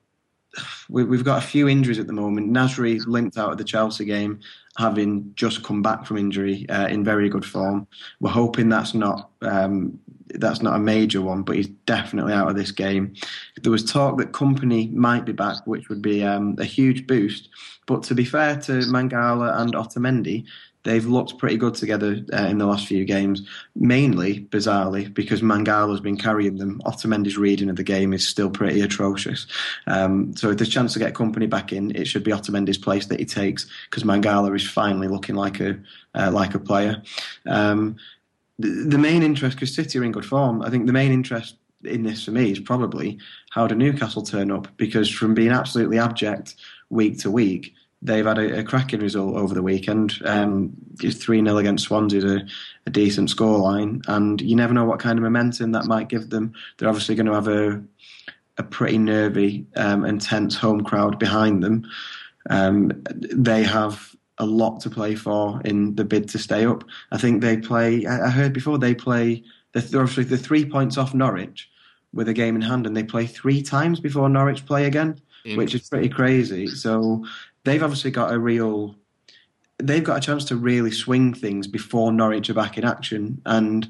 we, have got a few injuries at the moment. Nasri limped out of the Chelsea game, having just come back from injury uh, in very good form. We're hoping that's not um, that's not a major one, but he's definitely out of this game. There was talk that Kompany might be back, which would be um, a huge boost. But to be fair to Mangala and Otamendi, they've looked pretty good together uh, in the last few games. Mainly, bizarrely, because Mangala's been carrying them. Otamendi's reading of the game is still pretty atrocious. Um, so if there's a chance to get Kompany back in, it should be Otamendi's place that he takes because Mangala is finally looking like a uh, like a player. Um, the, the main interest, because City are in good form, I think the main interest in this for me is probably how do Newcastle turn up because from being absolutely abject week to week they've had a, a cracking result over the weekend. Um, 3 0 against Swansea is a, a decent scoreline, and you never know what kind of momentum that might give them. They're obviously going to have a, a pretty nervy um, and tense home crowd behind them. Um, they have a lot to play for in the bid to stay up. I think they play, I heard before, they play, they're obviously the three points off Norwich with a game in hand, and they play three times before Norwich play again. Which is pretty crazy. So they've obviously got a real they've got a chance to really swing things before Norwich are back in action. And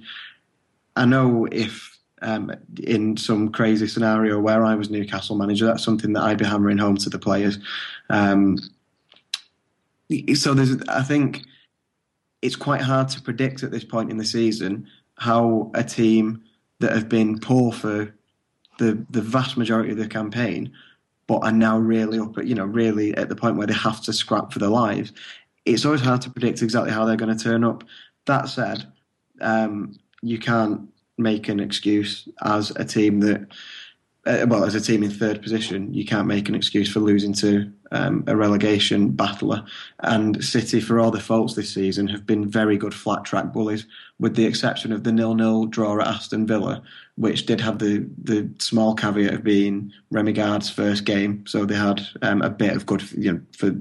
I know if um, in some crazy scenario where I was Newcastle manager, that's something that I'd be hammering home to the players. Um, so there's, I think it's quite hard to predict at this point in the season how a team that have been poor for the the vast majority of the campaign but are now really up at you know really at the point where they have to scrap for their lives. It's always hard to predict exactly how they're going to turn up. That said, um, you can't make an excuse as a team that, uh, well, as a team in third position, you can't make an excuse for losing to um, a relegation battler. And City, for all their faults this season, have been very good flat track bullies, with the exception of the nil-nil draw at Aston Villa, which did have the the small caveat of being Rémi Garde's first game. So they had um, a bit of good, you know, for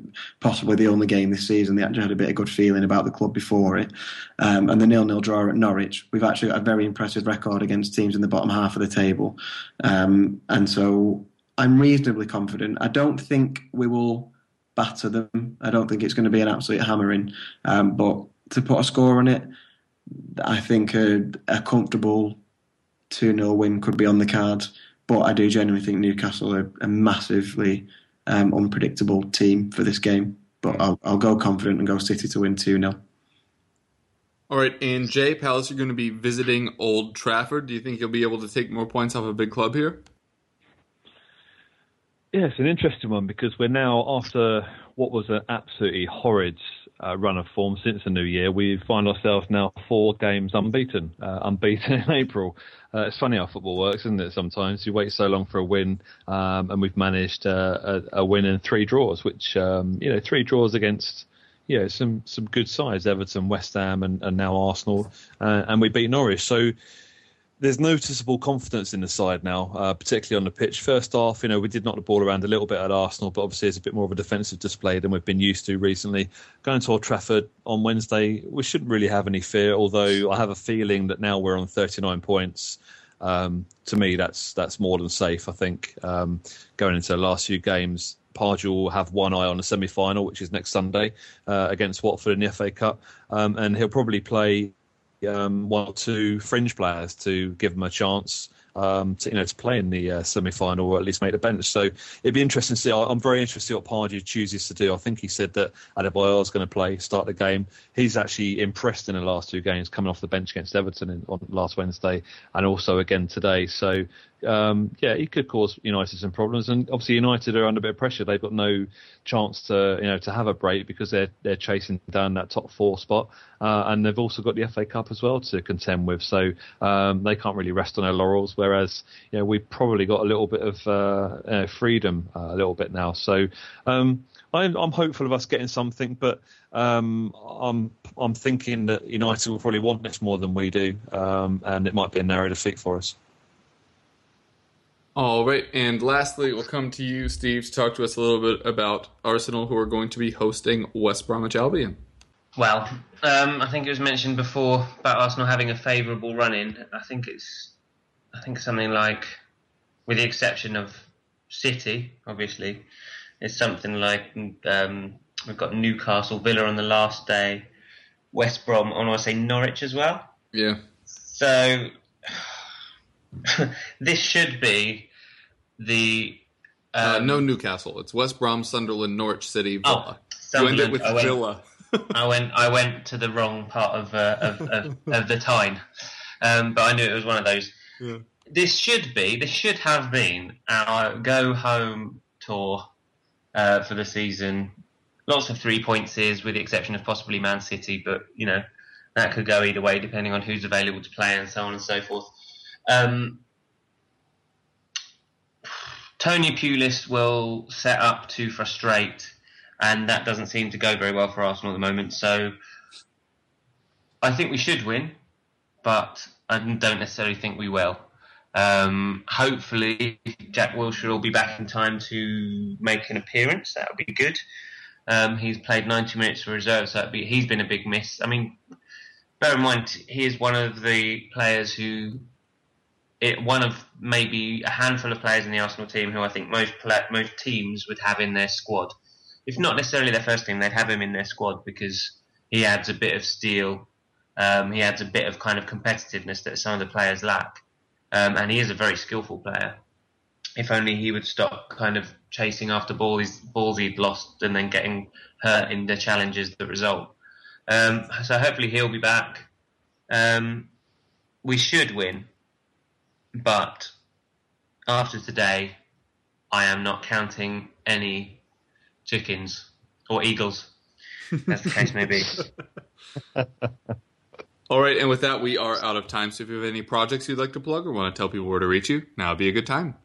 possibly the only game this season. They actually had a bit of good feeling about the club before it. Um, and the nil-nil draw at Norwich, we've actually got a very impressive record against teams in the bottom half of the table. Um, and so I'm reasonably confident. I don't think we will batter them. I don't think it's going to be an absolute hammering. Um, but to put a score on it, I think a, a comfortable 2 0 win could be on the cards. But I do genuinely think Newcastle are a massively um, unpredictable team for this game. But I'll, I'll go confident and go City to win 2 0. All right, and Jay Palace, you're going to be visiting Old Trafford. Do you think you'll be able to take more points off a big club here? Yeah, it's an interesting one because we're now after what was an absolutely horrid uh, run of form since the new year. We find ourselves now four games unbeaten, uh, unbeaten (laughs) in April. Uh, it's funny how football works, isn't it? Sometimes you wait so long for a win, um, and we've managed uh, a, a, win and three draws, which um, you know three draws against you know some some good sides, Everton, West Ham, and, and now Arsenal, uh, and we beat Norwich. So there's noticeable confidence in the side now, uh, particularly on the pitch. First half, you know, we did knock the ball around a little bit at Arsenal, but obviously it's a bit more of a defensive display than we've been used to recently. Going to Old Trafford on Wednesday, we shouldn't really have any fear, although I have a feeling that now we're on 39 points. Um, to me, that's that's more than safe. I think um, going into the last few games, Pardew will have one eye on the semi final, which is next Sunday uh, against Watford in the FA Cup, um, and he'll probably play um, one or two fringe players to give them a chance um, to you know to play in the uh, semi final or at least make the bench. So it'd be interesting to see. I'm very interested what Pardew chooses to do. I think he said that Adebayor is going to play, start the game. He's actually impressed in the last two games, coming off the bench against Everton in, on last Wednesday and also again today. So um, yeah, it could cause United some problems. And obviously, United are under a bit of pressure. They've got no chance to you know to have a break because they're they're chasing down that top four spot, uh, and they've also got the FA Cup as well to contend with. So um, they can't really rest on their laurels. Whereas you know we've probably got a little bit of uh, uh, freedom uh, a little bit now. So. Um, I'm, I'm hopeful of us getting something, but um, I'm I'm thinking that United will probably want this more than we do, um, and it might be a narrow defeat for us. All right, and lastly, we'll come to you, Steve, to talk to us a little bit about Arsenal, who are going to be hosting West Bromwich Albion. Well, um, I think it was mentioned before about Arsenal having a favourable run in. I think it's, I think something like, with the exception of City, obviously, it's something like um, we've got Newcastle, Villa on the last day, West Brom, and I want to say Norwich as well. Yeah. So (laughs) this should be the Uh, um, no Newcastle. It's West Brom, Sunderland, Norwich City, Oh, Villa. you end it Sunderland, with I went- Villa. (laughs) I went I went to the wrong part of uh, of, of, of the Tyne, um, but I knew it was one of those. Yeah. This should be this should have been our go home tour uh, for the season. Lots of three pointers, with the exception of possibly Man City, but you know that could go either way depending on who's available to play and so on and so forth. Um, Tony Pulis will set up to frustrate, and that doesn't seem to go very well for Arsenal at the moment. So I think we should win, but I don't necessarily think we will. Um, hopefully, Jack Wilshere will be back in time to make an appearance. That would be good. Um, he's played 90 minutes for reserve, so be, he's been a big miss. I mean, bear in mind, he is one of the players who it, one of maybe a handful of players in the Arsenal team who I think most most teams would have in their squad. If not necessarily their first team, they'd have him in their squad because he adds a bit of steel. Um, he adds a bit of kind of competitiveness that some of the players lack, um, and he is a very skillful player. If only he would stop kind of chasing after balls, balls he'd lost and then getting hurt in the challenges that result. Um, so hopefully he'll be back. Um, we should win, but after today, I am not counting any chickens or eagles, as the case may be. (laughs) All right, and with that, we are out of time. So if you have any projects you'd like to plug or want to tell people where to reach you, now would be a good time.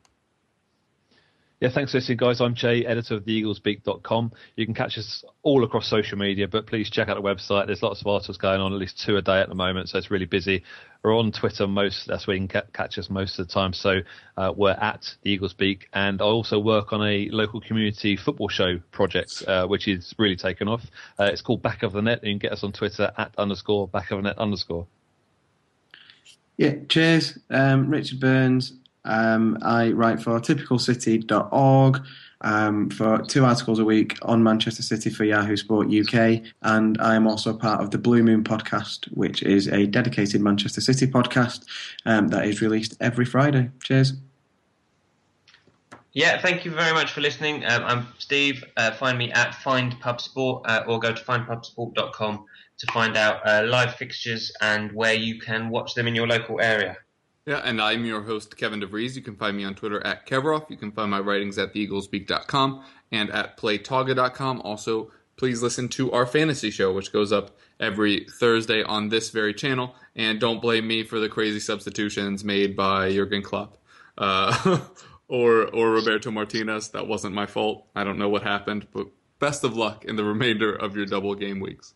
Yeah, thanks for listening, guys. I'm Jay, editor of theeaglesbeak.com. You can catch us all across social media, but please check out the website. There's lots of articles going on, at least two a day at the moment, so it's really busy. We're on Twitter most, that's where you can ca- catch us most of the time. So uh, we're at the Eagles Beak, and I also work on a local community football show project, uh, which is really taken off. Uh, it's called Back of the Net, you can get us on Twitter at underscore back of the net underscore. Yeah, cheers. Um, Richard Burns. Um, I write for typicalcity.org um, for two articles a week on Manchester City for Yahoo Sport UK. And I am also part of the Blue Moon podcast, which is a dedicated Manchester City podcast um, that is released every Friday. Cheers. Yeah, thank you very much for listening. Um, I'm Steve. Uh, find me at Find Pub Sport uh, or go to findpubsport.com to find out uh, live fixtures and where you can watch them in your local area. Yeah, and I'm your host, Kevin DeVries. You can find me on Twitter at Kevroff. You can find my writings at theeaglesbeak.com and at playtoga.com. Also, please listen to our fantasy show, which goes up every Thursday on this very channel. And don't blame me for the crazy substitutions made by Jurgen Klopp uh, (laughs) or, or Roberto Martinez. That wasn't my fault. I don't know what happened, but best of luck in the remainder of your double game weeks.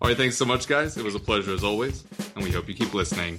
All right, thanks so much, guys. It was a pleasure as always, and we hope you keep listening.